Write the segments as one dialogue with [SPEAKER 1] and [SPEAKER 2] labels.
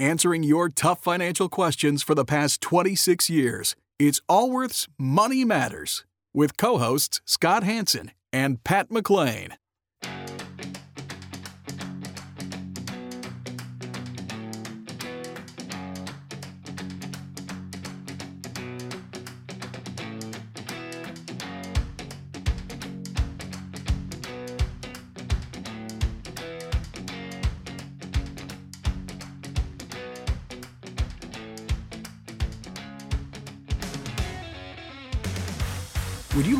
[SPEAKER 1] answering your tough financial questions for the past 26 years. It's Allworth's Money Matters with co hosts Scott Hanson and Pat McLean.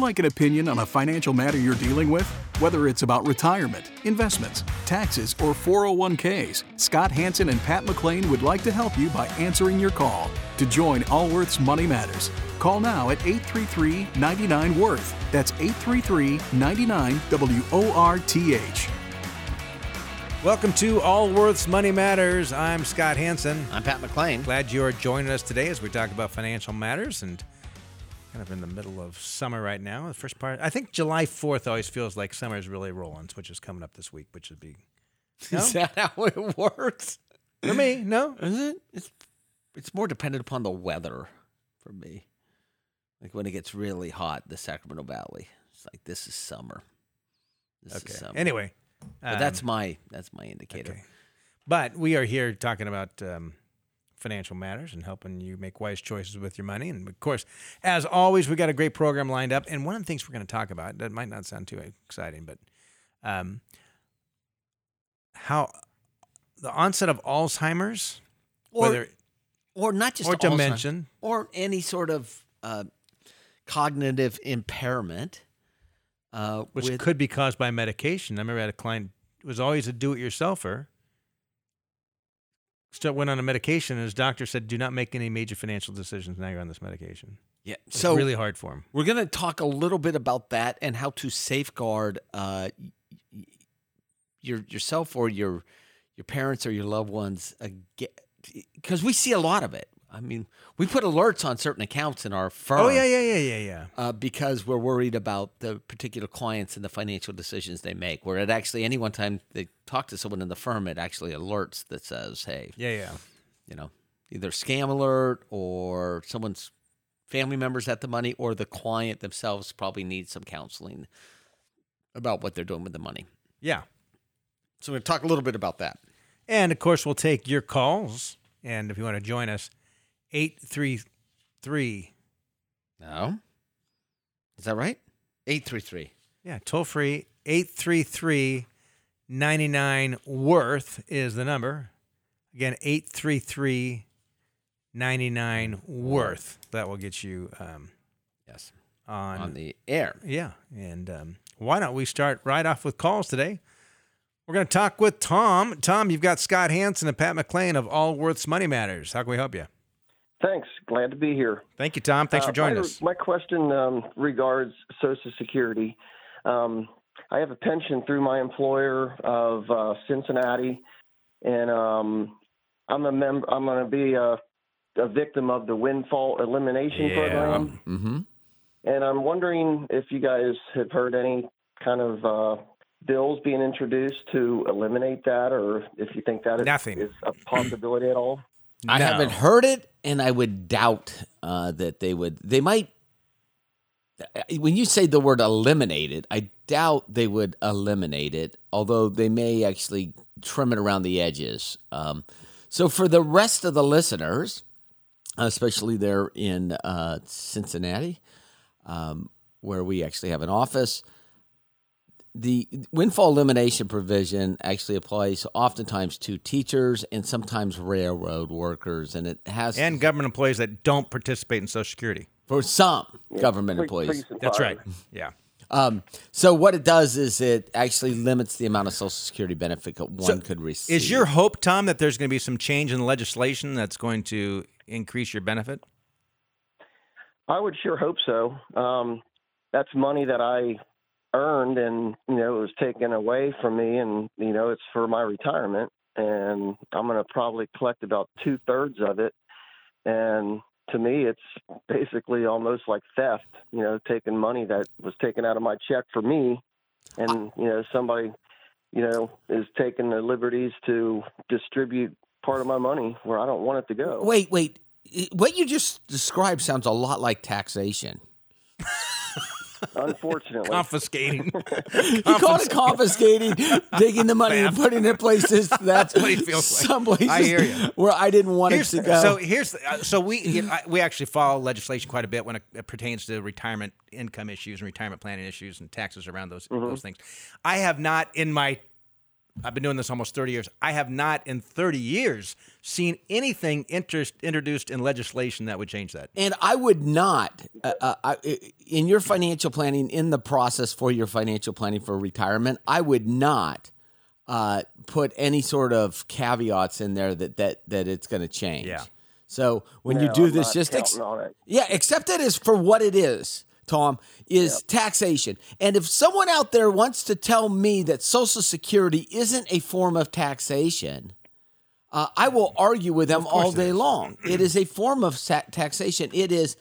[SPEAKER 1] Would like an opinion on a financial matter you're dealing with? Whether it's about retirement, investments, taxes, or 401ks, Scott Hanson and Pat McLean would like to help you by answering your call. To join Allworth's Money Matters, call now at 833 99 Worth. That's 833 99 W O R T H.
[SPEAKER 2] Welcome to Allworth's Money Matters. I'm Scott Hanson.
[SPEAKER 3] I'm Pat McLean.
[SPEAKER 2] Glad you're joining us today as we talk about financial matters and kind of in the middle of summer right now. The first part, I think July 4th always feels like summer is really rolling, which is coming up this week, which would be. No?
[SPEAKER 3] Is that how it works?
[SPEAKER 2] For me, no.
[SPEAKER 3] Is it? It's it's more dependent upon the weather for me. Like when it gets really hot, the Sacramento Valley. It's like this is summer. This
[SPEAKER 2] Okay.
[SPEAKER 3] is summer.
[SPEAKER 2] Anyway.
[SPEAKER 3] but
[SPEAKER 2] um,
[SPEAKER 3] that's my that's my indicator.
[SPEAKER 2] Okay. But we are here talking about um, financial matters and helping you make wise choices with your money. And of course, as always, we've got a great program lined up. And one of the things we're going to talk about that might not sound too exciting, but um, how the onset of Alzheimer's,
[SPEAKER 3] Or
[SPEAKER 2] whether
[SPEAKER 3] or not just
[SPEAKER 2] or dementia.
[SPEAKER 3] or any sort of uh, cognitive impairment. Uh,
[SPEAKER 2] which
[SPEAKER 3] with,
[SPEAKER 2] could be caused by medication. I remember I had a client who was always a do-it-yourselfer. Still went on a medication, and his doctor said, "Do not make any major financial decisions now you're on this medication."
[SPEAKER 3] yeah.
[SPEAKER 2] It's
[SPEAKER 3] So
[SPEAKER 2] really hard for him.
[SPEAKER 3] We're going to talk a little bit about that and how to safeguard uh, your yourself or your your parents or your loved ones because we see a lot of it. I mean, we put alerts on certain accounts in our firm.
[SPEAKER 2] Oh yeah, yeah, yeah, yeah, yeah.
[SPEAKER 3] Uh, because we're worried about the particular clients and the financial decisions they make. Where it actually, any one time they talk to someone in the firm, it actually alerts that says, "Hey,
[SPEAKER 2] Yeah, yeah.
[SPEAKER 3] you know, either scam alert or someone's family members at the money or the client themselves probably needs some counseling about what they're doing with the money.
[SPEAKER 2] Yeah.
[SPEAKER 3] So we're going to talk a little bit about that.
[SPEAKER 2] And of course, we'll take your calls. And if you want to join us, 833,
[SPEAKER 3] No? Is that right? 833.
[SPEAKER 2] yeah, toll free, 833 99 Worth is the number. Again, 833 99 Worth. That will get you um,
[SPEAKER 3] Yes.
[SPEAKER 2] on,
[SPEAKER 3] On the air.
[SPEAKER 2] Yeah. And um, why don't we start right off with calls today? We're going to talk with Tom. Tom, you've got Scott Hanson and Pat McLean of Allworth's Money Matters. How can we help you?
[SPEAKER 4] Thanks. Glad to be here.
[SPEAKER 2] Thank you, Tom. Thanks
[SPEAKER 4] Uh,
[SPEAKER 2] for joining
[SPEAKER 4] my,
[SPEAKER 2] us.
[SPEAKER 4] My question um, regards Social Security. Um, I have a pension through my employer of uh, Cincinnati, and um, I'm a member. I'm going to be a, a victim of the windfall elimination program,
[SPEAKER 3] Mm-hmm.
[SPEAKER 4] and I'm wondering if you guys have heard any kind of uh, bills being introduced to eliminate that, or if you think that is,
[SPEAKER 2] Nothing.
[SPEAKER 4] is a possibility at all.
[SPEAKER 3] I haven't heard it, and I would doubt uh, that they would. They might. When you say the word eliminate it, I doubt they would eliminate it, although they may actually trim it around the edges. Um, so, for the rest of the listeners, especially there in uh, Cincinnati, um, where we actually have an office, the windfall elimination provision actually applies oftentimes to teachers and sometimes railroad workers, and it has
[SPEAKER 2] And government employees that don't participate in Social Security.
[SPEAKER 3] for some government
[SPEAKER 4] Police-
[SPEAKER 3] employees.
[SPEAKER 4] police
[SPEAKER 2] That's right. Yeah.
[SPEAKER 3] Um, so what it does is it actually limits the amount of Social Security benefit that one could receive.
[SPEAKER 2] Is your hope, Tom, that there's going to be some change in legislation that's going to increase your benefit?
[SPEAKER 4] I would sure hope so. Um, that's money that I earned, and you know, it was taken away from me, and you know, it's for my retirement, and I'm going to probably collect about two thirds of it. And to me, it's basically almost like theft. You know, taking money that was taken out of my check for me, and you know, somebody, you know, is taking the liberties to distribute part of my money where I don't want it to go.
[SPEAKER 3] Wait, wait. What you just described sounds a lot like taxation.
[SPEAKER 4] Unfortunately,
[SPEAKER 2] confiscating.
[SPEAKER 3] You call it confiscating, taking the money and putting it in places that's
[SPEAKER 2] what it feels like.
[SPEAKER 3] some places
[SPEAKER 2] I hear you.
[SPEAKER 3] where I didn't want
[SPEAKER 2] Here's,
[SPEAKER 3] it to go.
[SPEAKER 2] so here's the, uh, so we you know, I- we actually follow legislation quite a bit when it, it pertains to retirement income issues and retirement planning issues and taxes around those those things. I have not in my I've been doing this almost 30 years. I have not in 30 years seen anything interest, introduced in legislation that would change that.
[SPEAKER 3] And I would not, uh, uh, I- in your financial planning, in the process for your financial planning for retirement, I would not uh, put any sort of caveats in there that that that it's going to change.
[SPEAKER 2] Yeah.
[SPEAKER 3] So when
[SPEAKER 4] No,
[SPEAKER 3] you do
[SPEAKER 4] I'm
[SPEAKER 3] this, just ex-
[SPEAKER 4] counting on it.
[SPEAKER 3] yeah, accept it as for what it is. Tom is taxation. And if someone out there wants to tell me that Social Security isn't a form of taxation, uh, I will argue with them all day
[SPEAKER 2] is.
[SPEAKER 3] long. It is a form of sa- taxation. It is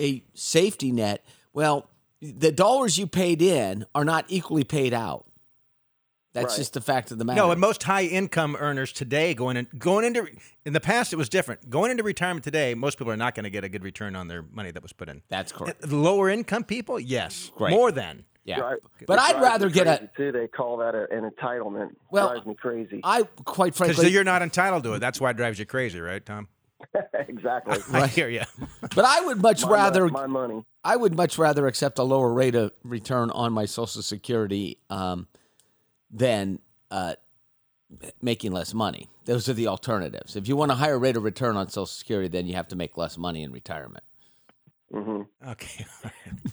[SPEAKER 3] a safety net. Well, the dollars you paid in are not equally paid out. That's
[SPEAKER 4] Right.
[SPEAKER 3] just the fact of the matter.
[SPEAKER 2] No, and most high income earners today going in going into in the past it was different. Going into retirement today, most people are not going to get a good return on their money that was put in.
[SPEAKER 3] That's correct.
[SPEAKER 2] The lower income people, yes,
[SPEAKER 3] Great.
[SPEAKER 2] more than.
[SPEAKER 3] Yeah.
[SPEAKER 4] Dri-
[SPEAKER 3] But
[SPEAKER 4] it
[SPEAKER 3] I'd rather get a.
[SPEAKER 4] crazy, too. They call that a, an entitlement.
[SPEAKER 3] Well,
[SPEAKER 4] drives me crazy.
[SPEAKER 3] I quite frankly,
[SPEAKER 2] Because
[SPEAKER 3] frankly,
[SPEAKER 2] you're not entitled to it. That's why it drives you crazy, right, Tom?
[SPEAKER 4] exactly.
[SPEAKER 2] I hear you.
[SPEAKER 3] but I would much
[SPEAKER 4] My,
[SPEAKER 3] rather
[SPEAKER 4] my money.
[SPEAKER 3] I would much rather accept a lower rate of return on my Social Security um, than uh, making less money. Those are the alternatives. If you want a higher rate of return on Social Security, then you have to make less money in retirement.
[SPEAKER 4] Mm-hmm.
[SPEAKER 2] Okay.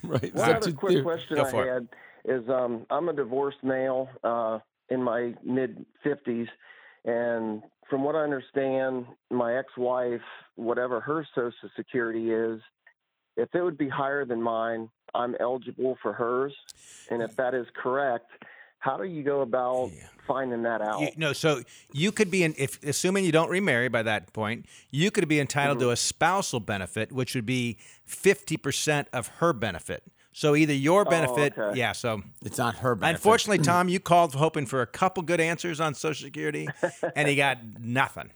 [SPEAKER 3] Right.
[SPEAKER 4] One other quick question
[SPEAKER 2] Go
[SPEAKER 4] I had is um, I'm a divorced male uh, in my mid 50s, and from what I understand, my ex-wife, whatever her Social Security is, if it would be higher than mine, I'm eligible for hers. And if that is correct, how do you go about
[SPEAKER 2] Yeah.
[SPEAKER 4] finding that out?
[SPEAKER 2] You, no, so you could be in if assuming you don't remarry by that point, you could be entitled
[SPEAKER 3] Mm-hmm.
[SPEAKER 2] to a spousal benefit, which would be fifty percent of her benefit. So either your benefit,
[SPEAKER 4] Oh, okay.
[SPEAKER 2] yeah. So
[SPEAKER 3] It's not her benefit.
[SPEAKER 2] unfortunately, Tom, you called hoping for a couple good answers on Social Security, and you got nothing.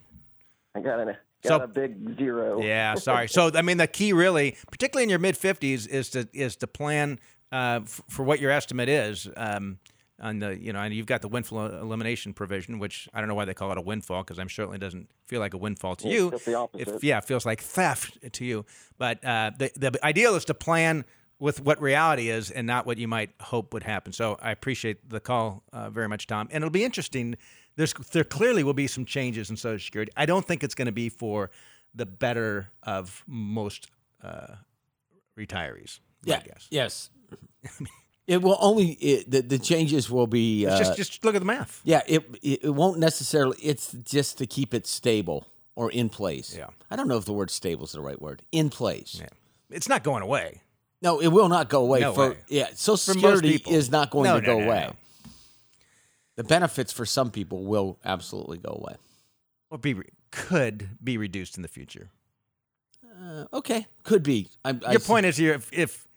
[SPEAKER 4] I got a,
[SPEAKER 2] So-
[SPEAKER 4] got a big zero.
[SPEAKER 2] Yeah, sorry. So I mean, the key really, particularly in your mid fifties, is to is to plan uh, f- for what your estimate is. Um, on the you know, and you've got the windfall elimination provision, which I don't know why they call it a windfall because I'm certainly doesn't feel like a windfall to
[SPEAKER 4] It's
[SPEAKER 2] you.
[SPEAKER 4] just the opposite.
[SPEAKER 2] If, yeah, it feels like theft to you. But uh, the the ideal is to plan with what reality is and not what you might hope would happen. So I appreciate the call uh, very much, Tom. And it'll be interesting. There's there clearly will be some changes in Social Security. I don't think it's going to be for the better of most uh, retirees. my
[SPEAKER 3] Yeah.
[SPEAKER 2] guess.
[SPEAKER 3] Yes. it will only it, the the changes will be. Uh,
[SPEAKER 2] just just look at the math.
[SPEAKER 3] yeah. It, it it won't necessarily. It's just to keep it stable or in place.
[SPEAKER 2] Yeah.
[SPEAKER 3] I don't know if the word stable is the right word. In place.
[SPEAKER 2] Yeah. It's not going away.
[SPEAKER 3] No, it will not go away.
[SPEAKER 2] No
[SPEAKER 3] for
[SPEAKER 2] way.
[SPEAKER 3] yeah, Social
[SPEAKER 2] For
[SPEAKER 3] Security is not going
[SPEAKER 2] No,
[SPEAKER 3] to
[SPEAKER 2] no,
[SPEAKER 3] go away. The benefits for some people will absolutely go away.
[SPEAKER 2] Or be re- could be reduced in the future.
[SPEAKER 3] Uh, okay, could be. I, I
[SPEAKER 2] Your
[SPEAKER 3] see-
[SPEAKER 2] point is here if, if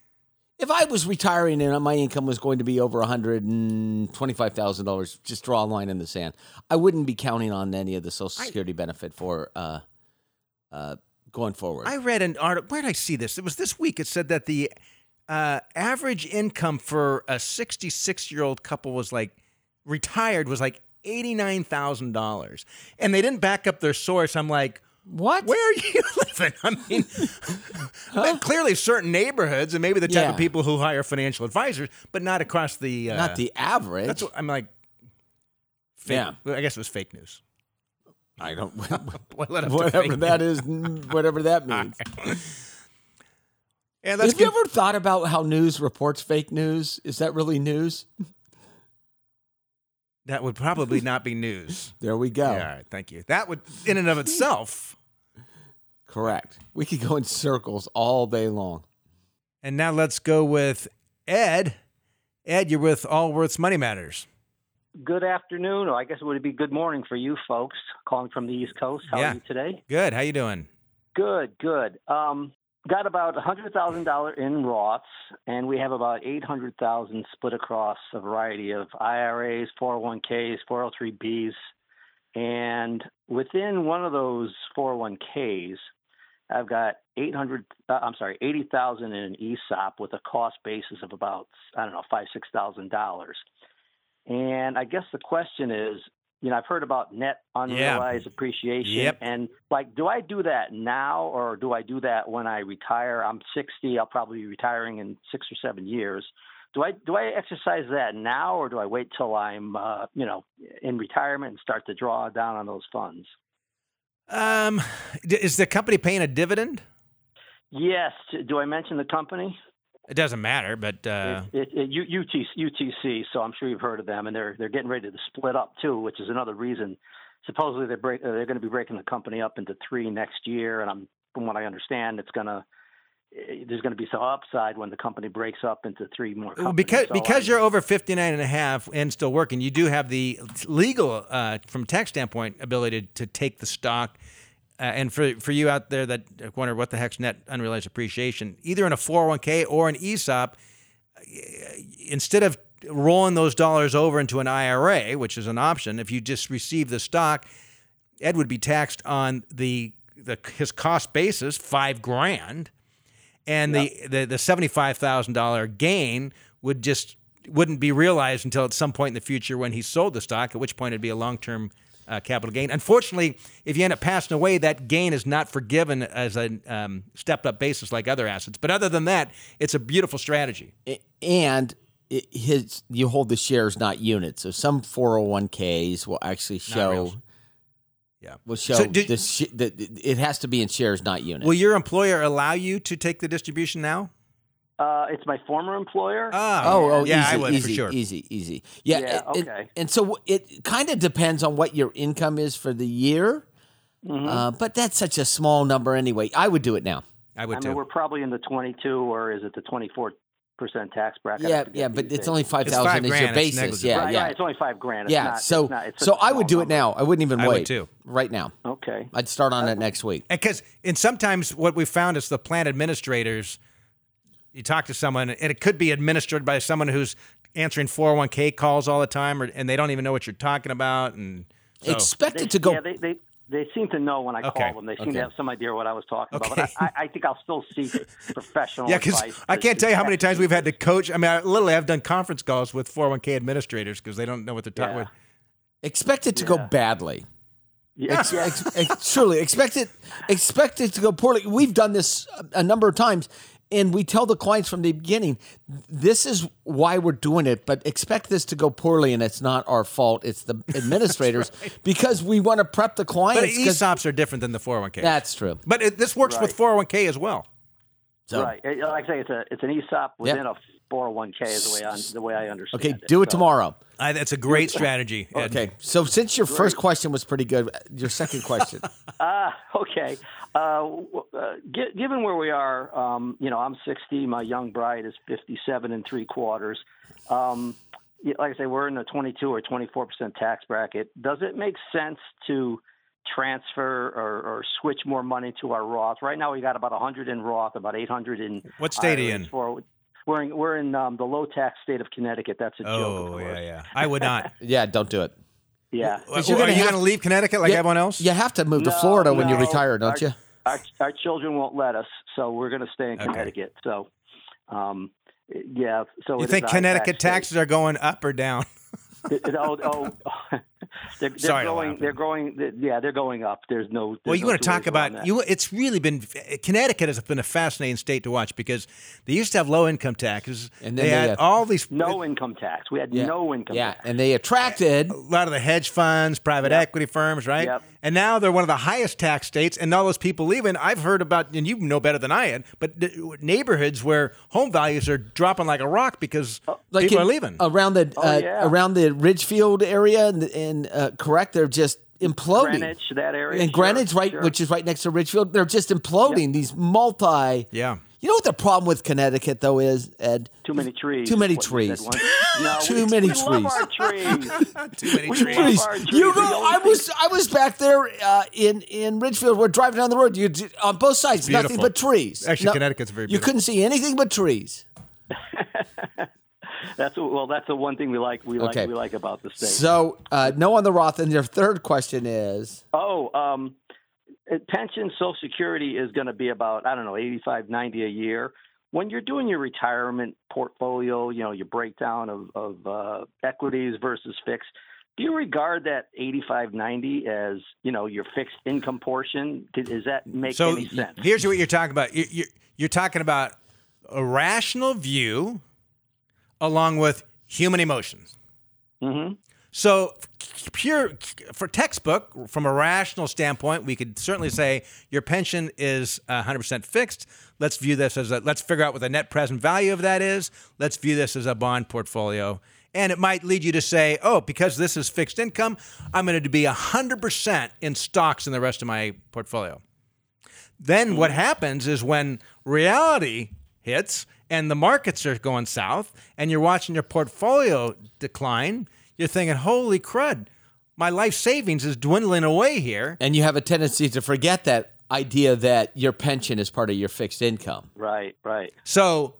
[SPEAKER 3] if I was retiring and my income was going to be over one hundred and twenty-five thousand dollars, just draw a line in the sand. I wouldn't be counting on any of the Social
[SPEAKER 2] I-
[SPEAKER 3] Security benefit for uh, uh, going forward.
[SPEAKER 2] I read an article. Where did I see this? It was this week. It said that the uh, average income for a 66 year old couple was like retired was like $89,000. And they didn't back up their source. I'm like,
[SPEAKER 3] what?
[SPEAKER 2] where are you living? I mean, and clearly certain neighborhoods and maybe the type
[SPEAKER 3] Yeah.
[SPEAKER 2] of people who hire financial advisors, but not across the. Uh,
[SPEAKER 3] Not the average.
[SPEAKER 2] That's what I'm like. Fake,
[SPEAKER 3] Yeah.
[SPEAKER 2] I guess it was fake news.
[SPEAKER 3] I don't.
[SPEAKER 2] Well, let up to
[SPEAKER 3] whatever that
[SPEAKER 2] news.
[SPEAKER 3] is, whatever that means.
[SPEAKER 2] Yeah, that's
[SPEAKER 3] Have you ever thought about how news reports fake news? Is that really news?
[SPEAKER 2] That would probably not be news.
[SPEAKER 3] There we go.
[SPEAKER 2] Yeah, all right, thank you. That would, in and of itself.
[SPEAKER 3] Correct. We could go in circles all day long.
[SPEAKER 2] And now let's go with Ed. Ed, you're with Allworth's Money Matters.
[SPEAKER 5] Good afternoon, or I guess it would be good morning for you folks calling from the East Coast. How
[SPEAKER 2] Yeah.
[SPEAKER 5] are you today?
[SPEAKER 2] Good. How you doing?
[SPEAKER 5] Good, good. Um, got about a hundred thousand dollar in Roths, and we have about eight hundred thousand split across a variety of IRAs, 401ks, 403bs. and within one of those 401ks, I've got 800. Uh, I'm sorry, 80,000 in an ESOP with a cost basis of about I don't know five six thousand dollars. And I guess the question is, you know, I've heard about net unrealized appreciation,
[SPEAKER 2] Yep.
[SPEAKER 5] and like, do I do that now or do I do that when I retire? I'm 60. I'll probably be retiring in six or seven years. Do I do I exercise that now or do I wait till I'm uh, you know in retirement and start to draw down on those funds?
[SPEAKER 2] Um, is the company paying a dividend?
[SPEAKER 5] Yes. Do I mention the company?
[SPEAKER 2] It doesn't matter, but uh,
[SPEAKER 5] it, it, U- UT, UTC. So I'm sure you've heard of them, and they're they're getting ready to split up too, which is another reason. Supposedly they're break, uh, they're going to be breaking the company up into three next year, and I'm from what I understand, it's going to there's going to be some upside when the company breaks up into three more companies.
[SPEAKER 2] because
[SPEAKER 5] So
[SPEAKER 2] because
[SPEAKER 5] I-
[SPEAKER 2] you're over 59 and a half and still working, you do have the legal, uh, from tax standpoint, ability to, to take the stock. Uh, and for for you out there that wonder what the heck's net unrealized appreciation, either in a 401k or an ESOP, uh, instead of rolling those dollars over into an IRA, which is an option, if you just receive the stock, Ed would be taxed on the the his cost basis five grand, and the the, the seventy five thousand dollar gain would just wouldn't be realized until at some point in the future when he sold the stock. At which point it'd be a long term. Uh, capital gain. Unfortunately, if you end up passing away, that gain is not forgiven as a um, stepped up basis like other assets. But other than that, it's a beautiful strategy.
[SPEAKER 3] And it, his you hold the shares, not units. So some 401ks will actually show.
[SPEAKER 2] Yeah.
[SPEAKER 3] Will show
[SPEAKER 2] So did-
[SPEAKER 3] the, the it has to be in shares, not units.
[SPEAKER 2] Will your employer allow you to take the distribution now?
[SPEAKER 5] Uh, it's my former employer.
[SPEAKER 2] Oh,
[SPEAKER 3] Oh, oh,
[SPEAKER 2] yeah,
[SPEAKER 3] easy,
[SPEAKER 2] I would
[SPEAKER 3] easy,
[SPEAKER 2] for sure.
[SPEAKER 3] easy, easy. Yeah,
[SPEAKER 5] Yeah,
[SPEAKER 3] and- and-
[SPEAKER 5] okay.
[SPEAKER 3] And, so it kind of depends on what your income is for the year,
[SPEAKER 5] Mm-hmm.
[SPEAKER 3] uh, but that's such a small number anyway. I would do it now.
[SPEAKER 2] I would
[SPEAKER 5] I
[SPEAKER 2] too.
[SPEAKER 5] mean, we're probably in the 22 or is it the 24 percent tax bracket?
[SPEAKER 3] Yeah, yeah, but it's
[SPEAKER 5] days.
[SPEAKER 3] only five
[SPEAKER 2] It's five
[SPEAKER 3] thousand is your
[SPEAKER 2] grand, it's
[SPEAKER 3] basis. Yeah,
[SPEAKER 5] right,
[SPEAKER 3] yeah,
[SPEAKER 5] right, it's only five grand. It's
[SPEAKER 3] yeah.
[SPEAKER 5] not,
[SPEAKER 3] so,
[SPEAKER 5] it's not, it's
[SPEAKER 3] so
[SPEAKER 5] such a
[SPEAKER 3] I would do
[SPEAKER 5] small
[SPEAKER 3] it now. I wouldn't even
[SPEAKER 2] I would
[SPEAKER 3] wait.
[SPEAKER 2] too.
[SPEAKER 3] Right now.
[SPEAKER 5] Okay.
[SPEAKER 3] I'd start on it next week.
[SPEAKER 2] because and sometimes what we found is the plan administrators you talk to someone and it could be administered by someone who's answering 401k calls all the time or, and they don't even know what you're talking about and so,
[SPEAKER 3] Expect
[SPEAKER 5] They,
[SPEAKER 3] it to go.
[SPEAKER 5] Yeah, they, they they seem to know when I
[SPEAKER 2] Okay,
[SPEAKER 5] call them. They seem
[SPEAKER 3] okay.
[SPEAKER 5] to have some idea what I was talking about. But I, I think I'll still seek professional
[SPEAKER 2] yeah because i can't tell you how many times we've had to coach i mean I, literally i've done conference calls with 401k administrators because they don't know what they're talking
[SPEAKER 5] Yeah.
[SPEAKER 2] about
[SPEAKER 3] expect it to go badly.
[SPEAKER 5] Yeah,
[SPEAKER 3] Ex- ex- ex- truly, expect it. Expect it to go poorly. We've done this a a number of times, and we tell the clients from the beginning, this is why we're doing it. But expect this to go poorly, and it's not our fault. It's the administrators because we want to prep the clients
[SPEAKER 2] but
[SPEAKER 3] clients. 'cause-
[SPEAKER 2] esops are different than the 401k
[SPEAKER 3] that's true.
[SPEAKER 2] but it, this works with 401k as well
[SPEAKER 3] So,
[SPEAKER 5] Right. It- Like I say, it's a it's an ESOP within a 401k is the way I the way I understand
[SPEAKER 3] Okay,
[SPEAKER 5] it.
[SPEAKER 3] do it
[SPEAKER 5] So-
[SPEAKER 3] tomorrow.
[SPEAKER 2] I, that's a great strategy Ed.
[SPEAKER 3] Okay, so since your first question was pretty good, your second question.
[SPEAKER 5] Ah, okay. Uh, uh, gi- given where we are, um, you know, I'm 60. My young bride is 57 and three quarters. Um, like I say, we're in the 22 or 24 percent tax bracket. Does it make sense to transfer or, or switch more money to our Roth? Right now, we got about 100 in Roth, about 800 in.
[SPEAKER 2] What state are you in?
[SPEAKER 5] For, we're in we're in um, the low tax state of Connecticut. That's a joke.
[SPEAKER 2] Oh yeah yeah i would not
[SPEAKER 3] yeah, don't do it.
[SPEAKER 5] Yeah.
[SPEAKER 2] Well,
[SPEAKER 3] you're
[SPEAKER 2] are
[SPEAKER 3] gonna
[SPEAKER 2] you going to leave connecticut like
[SPEAKER 3] Yeah,
[SPEAKER 2] everyone else
[SPEAKER 3] You have to move to
[SPEAKER 5] No,
[SPEAKER 3] Florida when you retire, don't
[SPEAKER 5] Our-
[SPEAKER 3] you?
[SPEAKER 5] our, our children won't let us, so we're going to stay in
[SPEAKER 2] Okay.
[SPEAKER 5] Connecticut. So, um, yeah. So
[SPEAKER 2] you think connecticut
[SPEAKER 5] tax
[SPEAKER 2] taxes are going up or down
[SPEAKER 5] state. It- it- oh, oh, they're, they're
[SPEAKER 2] Sorry to
[SPEAKER 5] going.
[SPEAKER 2] laugh.
[SPEAKER 5] They're going. they- yeah, they're going up. There's no.
[SPEAKER 2] Well, you
[SPEAKER 5] no
[SPEAKER 2] want to talk about you? It's really been Connecticut has been a fascinating state to watch because they used to have low income taxes,
[SPEAKER 3] And
[SPEAKER 2] they
[SPEAKER 3] then they
[SPEAKER 2] had
[SPEAKER 3] had-
[SPEAKER 2] all these
[SPEAKER 5] No income tax. We had
[SPEAKER 3] Yeah.
[SPEAKER 5] no income
[SPEAKER 3] Yeah,
[SPEAKER 5] tax.
[SPEAKER 3] and they attracted.
[SPEAKER 2] a lot of the hedge funds, private
[SPEAKER 5] Yep.
[SPEAKER 2] equity firms, right?
[SPEAKER 5] Yep.
[SPEAKER 2] And now they're one of the highest tax states, and all those people leaving. I've heard about, and you know better than I had, but the neighborhoods where home values are dropping like a rock because
[SPEAKER 3] like
[SPEAKER 2] people
[SPEAKER 3] in-
[SPEAKER 2] are leaving.
[SPEAKER 3] around the
[SPEAKER 5] Oh,
[SPEAKER 3] uh,
[SPEAKER 5] yeah.
[SPEAKER 3] around the Ridgefield area and, and uh, correct they're just imploding
[SPEAKER 5] Greenwich, that area.
[SPEAKER 3] and
[SPEAKER 5] sure,
[SPEAKER 3] Greenwich right
[SPEAKER 5] sure.
[SPEAKER 3] which is right next to Ridgefield they're just imploding these multi
[SPEAKER 2] yeah.
[SPEAKER 3] you know what the problem with Connecticut though is Ed
[SPEAKER 5] Too many trees.
[SPEAKER 3] Too many
[SPEAKER 5] is what you said
[SPEAKER 3] trees.
[SPEAKER 5] No,
[SPEAKER 3] Too
[SPEAKER 5] we-
[SPEAKER 3] many
[SPEAKER 5] we Love our trees.
[SPEAKER 2] Too many
[SPEAKER 5] We
[SPEAKER 2] trees.
[SPEAKER 5] love
[SPEAKER 3] Trees.
[SPEAKER 5] our trees.
[SPEAKER 3] You
[SPEAKER 5] The
[SPEAKER 3] go.
[SPEAKER 5] only
[SPEAKER 3] I was I was back there uh, in in Ridgefield. We're driving down the road. You on both sides, nothing but trees.
[SPEAKER 2] Actually, Connecticut's very
[SPEAKER 3] You couldn't see anything but trees.
[SPEAKER 5] that's well, that's the one thing we like. We
[SPEAKER 3] Okay.
[SPEAKER 5] like we like about the state.
[SPEAKER 3] So, uh, no on the Roth. And your third question is
[SPEAKER 5] Oh, um, uh, pension, Social Security is going to be about I don't know, eighty-five, ninety a year. When you're doing your retirement portfolio, you know your breakdown of, of uh, equities versus fixed. Do you regard that eighty-five, ninety as you know your fixed income portion? Does does that make
[SPEAKER 2] So
[SPEAKER 5] any sense?
[SPEAKER 2] here's what you're talking about. You- you- You're talking about a rational view along with human emotions.
[SPEAKER 5] hmm
[SPEAKER 2] So, pure for textbook, from a rational standpoint, we could certainly say your pension is 100% fixed. Let's view this as a let's figure out what the net present value of that is. Let's view this as a bond portfolio. And it might lead you to say, oh, because this is fixed income, I'm going to be 100% in stocks in the rest of my portfolio. Then what happens is when reality hits and the markets are going south and you're watching your portfolio decline, you're thinking, holy crud, my life savings is dwindling away here.
[SPEAKER 3] and you have a tendency to forget that idea that your pension is part of your fixed income.
[SPEAKER 5] Right, right.
[SPEAKER 2] So,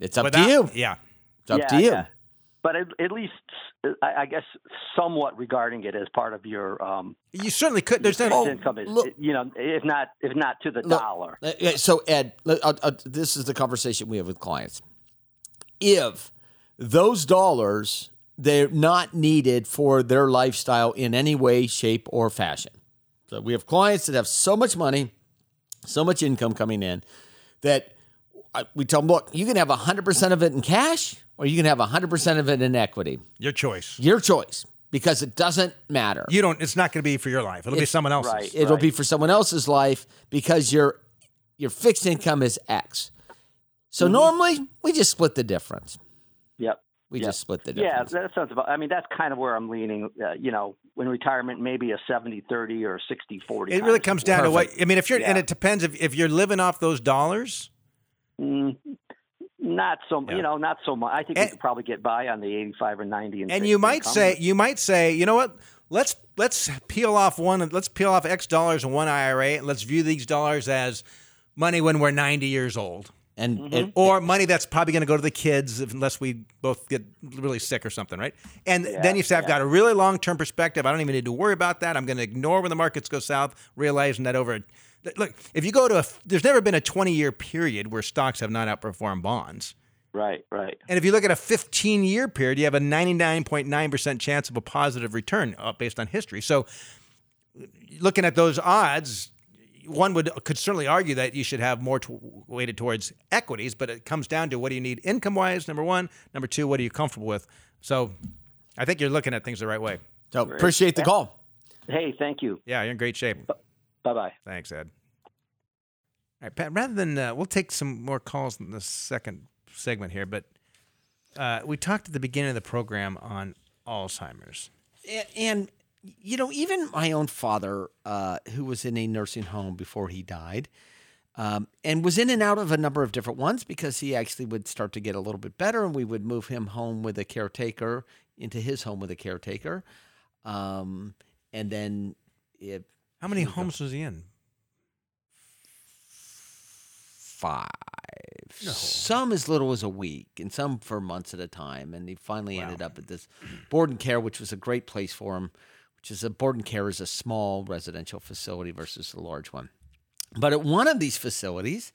[SPEAKER 3] It's up to you.
[SPEAKER 2] Yeah.
[SPEAKER 3] It's up
[SPEAKER 5] yeah,
[SPEAKER 3] to you.
[SPEAKER 5] yeah. But at, at least, I, I guess, somewhat regarding it as part of your um,
[SPEAKER 2] You certainly could. There's
[SPEAKER 5] fixed
[SPEAKER 2] no.
[SPEAKER 5] income, is,
[SPEAKER 3] look-
[SPEAKER 5] you know, if not if not to the
[SPEAKER 3] Look,
[SPEAKER 5] dollar.
[SPEAKER 3] uh, So, Ed, let- uh, uh, this is the conversation we have with clients. If those dollars they're not needed for their lifestyle in any way, shape, or fashion. So we have clients that have so much money, so much income coming in that we tell them, look, you can have 100% of it in cash or you can have 100% of it in equity.
[SPEAKER 2] Your choice.
[SPEAKER 3] Your choice because it doesn't matter.
[SPEAKER 2] You don't. It's not going to be for your life. It'll be someone else's.
[SPEAKER 5] right.
[SPEAKER 3] It'll be for someone else's life because your your fixed income is X. So
[SPEAKER 5] Mm-hmm.
[SPEAKER 3] normally we just split the difference.
[SPEAKER 5] Yep.
[SPEAKER 3] We
[SPEAKER 5] Yep.
[SPEAKER 3] just split the difference.
[SPEAKER 5] Yeah, that sounds about. I mean, that's kind of where I'm leaning. Uh, you know, when retirement, maybe a 70-30 or 60-40.
[SPEAKER 2] It really comes
[SPEAKER 5] split.
[SPEAKER 2] down to what I mean. If you're, and it depends if, if you're living off those dollars.
[SPEAKER 5] Mm, not so.
[SPEAKER 2] Yeah.
[SPEAKER 5] You know, not so much. I think
[SPEAKER 2] And-
[SPEAKER 5] we could probably get by on the eighty-five or ninety. In
[SPEAKER 2] and you might
[SPEAKER 5] income.
[SPEAKER 2] say you might say you know what let's let's peel off one let's peel off x dollars in one ira and let's view these dollars as money when we're 90 years old
[SPEAKER 3] And,
[SPEAKER 5] Mm-hmm.
[SPEAKER 3] and
[SPEAKER 2] or money that's probably going to go to the kids unless we both get really sick or something right and then you say i've got a really long-term perspective i don't even need to worry about that i'm going to ignore when the markets go south realizing that over look if you go to a there's never been a 20 year period where stocks have not outperformed bonds
[SPEAKER 5] right, right.
[SPEAKER 2] and if you look at a 15 year period, you have a 99.9% chance of a positive return uh, based on history. So, looking at those odds, one would could certainly argue that you should have more to, weighted towards equities, but it comes down to what do you need income wise, number one. Number two, what are you comfortable with? So, I think you're looking at things the right way.
[SPEAKER 3] so appreciate the call.
[SPEAKER 5] Hey, thank you.
[SPEAKER 2] Yeah, you're in great shape.
[SPEAKER 5] Bye bye.
[SPEAKER 2] Thanks, Ed. All right, Pat, rather than, uh, we'll take some more calls in the second segment here, but uh, we talked at the beginning of the program on Alzheimer's.
[SPEAKER 3] And, and you know, even my own father, uh, who was in a nursing home before he died, um, and was in and out of a number of different ones because he actually would start to get a little bit better, and we would move him home with a caretaker into his home with a caretaker, um, and then it,
[SPEAKER 2] How many homes was he in?
[SPEAKER 3] five, some as little as a week, and some for months at a time. And he finally ended up at this board and care, which was a great place for him. Which is a board and care is a small residential facility versus a large one. But at one of these facilities,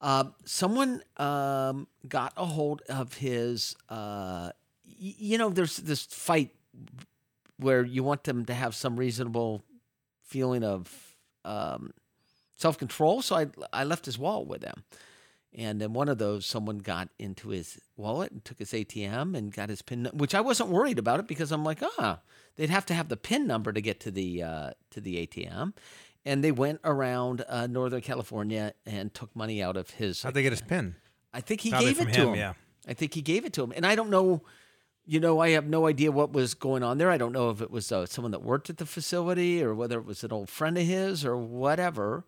[SPEAKER 3] uh, someone um, got a hold of his. Uh, y- you know, there's this fight where you want them to have some reasonable feeling of um, self control. So I I left his wallet with them, and then one of those someone got into his wallet and took his ATM and got his pin, which I wasn't worried about it because I'm like ah they'd have to have the pin number to get to the uh, to the ATM. And they went around uh, Northern California and took money out of his.
[SPEAKER 2] How'd they get his pin?
[SPEAKER 3] I think he
[SPEAKER 2] Probably
[SPEAKER 3] gave it to
[SPEAKER 2] him,
[SPEAKER 3] him.
[SPEAKER 2] yeah.
[SPEAKER 3] I think he gave it to him, and I don't know. You know, I have no idea what was going on there. I don't know if it was uh, someone that worked at the facility or whether it was an old friend of his or whatever.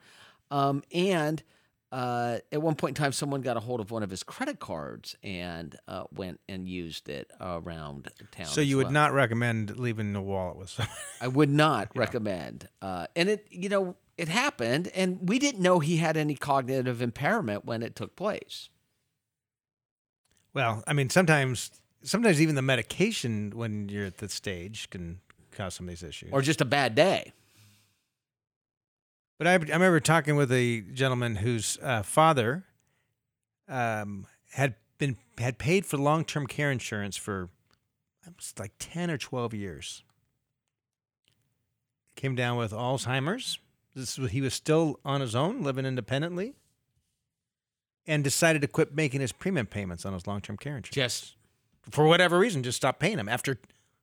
[SPEAKER 3] Um, and uh, at one point in time, someone got a hold of one of his credit cards and uh, went and used it around town.
[SPEAKER 2] So you would
[SPEAKER 3] well.
[SPEAKER 2] not recommend leaving the wallet with someone.
[SPEAKER 3] I would not recommend. Uh, and it, you know, it happened, and we didn't know he had any cognitive impairment when it took place.
[SPEAKER 2] Well, I mean, sometimes sometimes even the medication when you're at the stage can cause some of these issues.
[SPEAKER 3] or just a bad day.
[SPEAKER 2] But I, I remember talking with a gentleman whose uh, father um, had been had paid for long term care insurance for it was like ten or twelve years. Came down with Alzheimer's. This was, he was still on his own, living independently, and decided to quit making his premium payments on his long term care insurance.
[SPEAKER 3] Just
[SPEAKER 2] for whatever reason, just stopped paying him after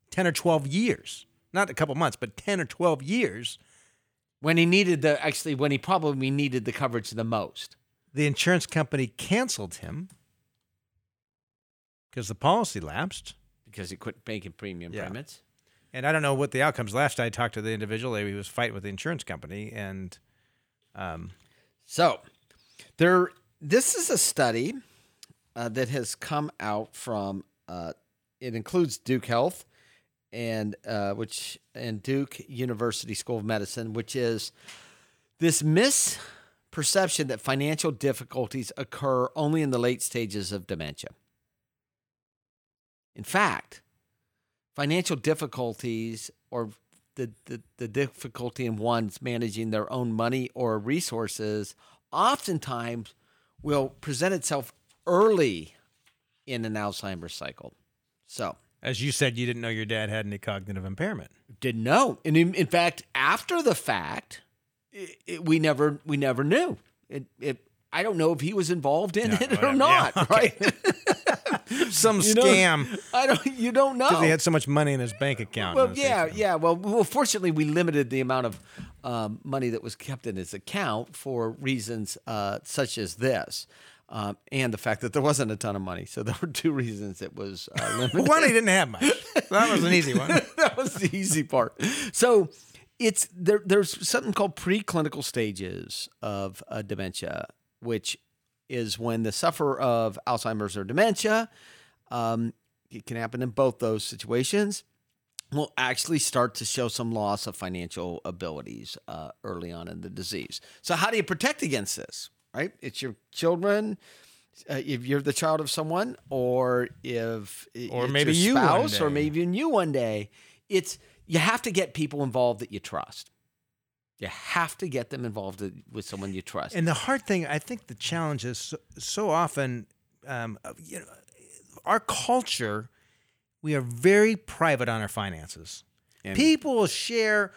[SPEAKER 2] ten or twelve years. Not a couple months, but ten or twelve years.
[SPEAKER 3] When he needed the actually when he probably needed the coverage the most.
[SPEAKER 2] the insurance company canceled him because the policy lapsed.
[SPEAKER 3] because he quit making premium
[SPEAKER 2] Yeah.
[SPEAKER 3] payments.
[SPEAKER 2] And I don't know what the outcomes. Last I talked to the individual, he was fighting with the insurance company, and um,
[SPEAKER 3] So, there. This is a study uh, that has come out from. Uh, it includes Duke Health, and uh, which and Duke University School of Medicine, which is this misperception that financial difficulties occur only in the late stages of dementia. In fact, financial difficulties or the, the, the difficulty in one's managing their own money or resources oftentimes will present itself early in an Alzheimer's cycle. So,
[SPEAKER 2] as you said, you didn't know your dad had any cognitive impairment.
[SPEAKER 3] didn't know. And in, in fact, after the fact, it, it, we never we never knew. It, it I don't know if he was involved in
[SPEAKER 2] Yeah,
[SPEAKER 3] it
[SPEAKER 2] whatever.
[SPEAKER 3] or not,
[SPEAKER 2] Yeah, okay.
[SPEAKER 3] right?
[SPEAKER 2] Some
[SPEAKER 3] You know,
[SPEAKER 2] scam
[SPEAKER 3] I don't you don't know.
[SPEAKER 2] because he had so much money in his bank account.
[SPEAKER 3] Well, yeah, yeah. Well, well, fortunately, we limited the amount of um, money that was kept in his account for reasons uh, such as this, um, and the fact that there wasn't a ton of money. So there were two reasons it was uh, limited.
[SPEAKER 2] One, he didn't have much. That was an easy one.
[SPEAKER 3] that was the easy part. So it's there. There's something called preclinical stages of uh, dementia, which is when the sufferer of Alzheimer's or dementia. Um, it can happen in both those situations. Will actually start to show some loss of financial abilities uh, early on in the disease. So, how do you protect against this? Right? It's your children. Uh, if you're the child of someone, or if
[SPEAKER 2] Or
[SPEAKER 3] it's
[SPEAKER 2] maybe
[SPEAKER 3] your
[SPEAKER 2] you
[SPEAKER 3] spouse, or maybe even you one day, it's you have to get people involved that you trust. You have to get them involved with someone you trust.
[SPEAKER 2] And the hard thing, I think, the challenge is so, so often, um, uh, you know, our culture, we are very private on our finances.
[SPEAKER 3] And-
[SPEAKER 2] People share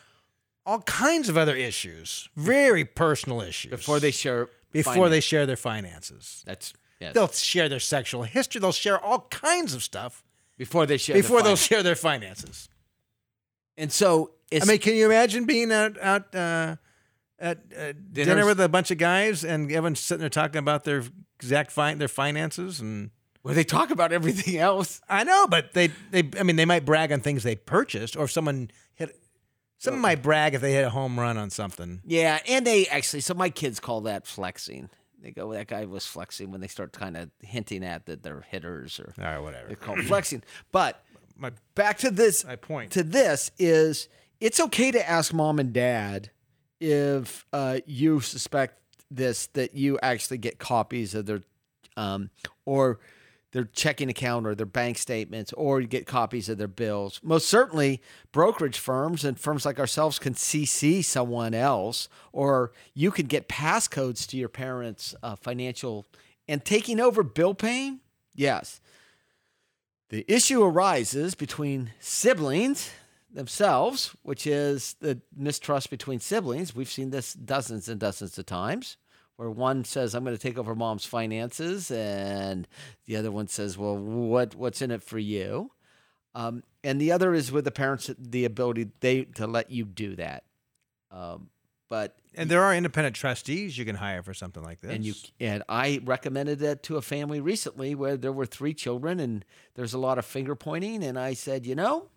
[SPEAKER 2] all kinds of other issues, very personal issues,
[SPEAKER 3] before they share,
[SPEAKER 2] before
[SPEAKER 3] finance.
[SPEAKER 2] they share their finances.
[SPEAKER 3] that's yes.
[SPEAKER 2] They'll share their sexual history. They'll share all kinds of stuff
[SPEAKER 3] before they share
[SPEAKER 2] before they'll share their finances.
[SPEAKER 3] And so it's
[SPEAKER 2] I mean, can you imagine being out out uh, at uh, dinner with a bunch of guys and everyone's sitting there talking about their exact fin- their finances and
[SPEAKER 3] where they talk about everything else.
[SPEAKER 2] I know, but they they I mean they might brag on things they purchased or if someone hit someone might brag if they hit a home run on something.
[SPEAKER 3] Yeah, and they actually. So my kids call that flexing. They go, that guy was flexing when they start kind of hinting at that they're hitters or
[SPEAKER 2] All right, whatever.
[SPEAKER 3] They call called flexing. But
[SPEAKER 2] My
[SPEAKER 3] back to this
[SPEAKER 2] my point.
[SPEAKER 3] to this is it's okay to ask mom and dad if uh, you suspect this that you actually get copies of their um, or their checking account or their bank statements or you get copies of their bills. Most certainly brokerage firms and firms like ourselves can cc someone else or you could get passcodes to your parents uh, financial and taking over bill paying? Yes. The issue arises between siblings themselves, which is the mistrust between siblings. We've seen this dozens and dozens of times where one says, I'm going to take over mom's finances, and the other one says, Well, what, what's in it for you? Um, and the other is with the parents, the ability they to let you do that. Um, but
[SPEAKER 2] and there are independent trustees you can hire for something like this.
[SPEAKER 3] and you and I recommended that to a family recently where there were three children and there's a lot of finger pointing and I said, you know,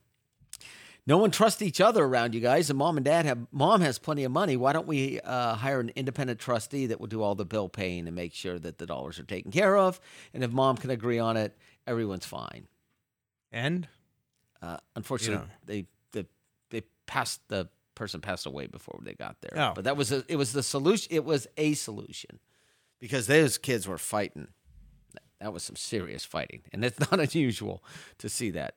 [SPEAKER 3] no one trusts each other around you guys and mom and dad have mom has plenty of money. Why don't we uh, hire an independent trustee that will do all the bill paying and make sure that the dollars are taken care of? And if mom can agree on it, everyone's fine.
[SPEAKER 2] and
[SPEAKER 3] Uh, unfortunately,
[SPEAKER 2] know.
[SPEAKER 3] they, they they passed the person passed away before they got there.
[SPEAKER 2] Oh.
[SPEAKER 3] But that was a, it was the solution. It was a solution because those kids were fighting. that was some serious fighting, and it's not unusual to see that.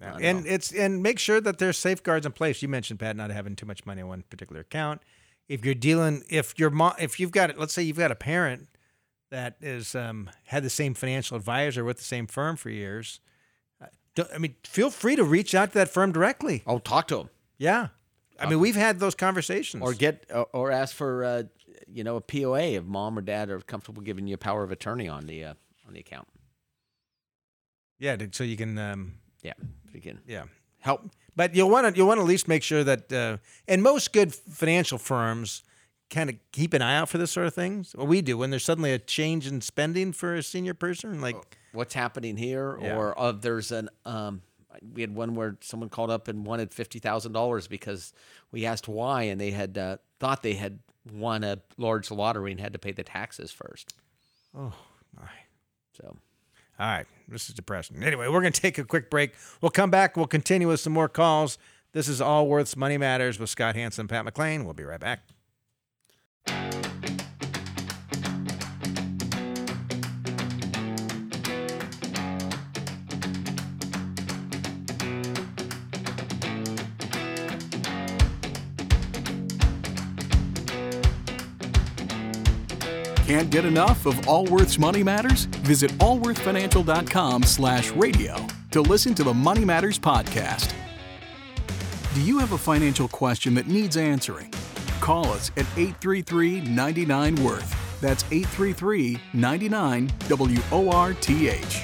[SPEAKER 2] No. And it's and make sure that there's safeguards in place. You mentioned Pat not having too much money in one particular account. If you're dealing, if your mom, if you've got, it, let's say you've got a parent that is um, had the same financial advisor with the same firm for years. uh, I mean, feel free to reach out to that firm directly.
[SPEAKER 3] oh, talk to him
[SPEAKER 2] Yeah, I mean, we've had those conversations.
[SPEAKER 3] or get or, or ask for uh, you know a POA if mom or dad are comfortable giving you a power of attorney on the uh, on the account.
[SPEAKER 2] yeah, so you can, um,
[SPEAKER 3] Yeah, can
[SPEAKER 2] yeah.
[SPEAKER 3] help.
[SPEAKER 2] But you'll want to you'll want to at least make sure that, uh, and most good financial firms kind of keep an eye out for this sort of things. Well, we do when there's suddenly a change in spending for a senior person, like
[SPEAKER 3] what's happening here,
[SPEAKER 2] Yeah.
[SPEAKER 3] or uh, there's an um, we had one where someone called up and wanted fifty thousand dollars because we asked why, and they had uh, thought they had won a large lottery and had to pay the taxes first.
[SPEAKER 2] oh my.
[SPEAKER 3] So
[SPEAKER 2] All right, this is depressing. Anyway, we're going to take a quick break. We'll come back. We'll continue with some more calls. This is Allworth's Money Matters with Scott Hanson, Pat McLean. We'll be right back.
[SPEAKER 1] Can't get enough of Allworth's Money Matters? Visit allworthfinancial.com slash radio to listen to the Money Matters podcast. Do you have a financial question that needs answering? Call us at 833-99-WORTH. That's 833-99-W-O-R-T-H.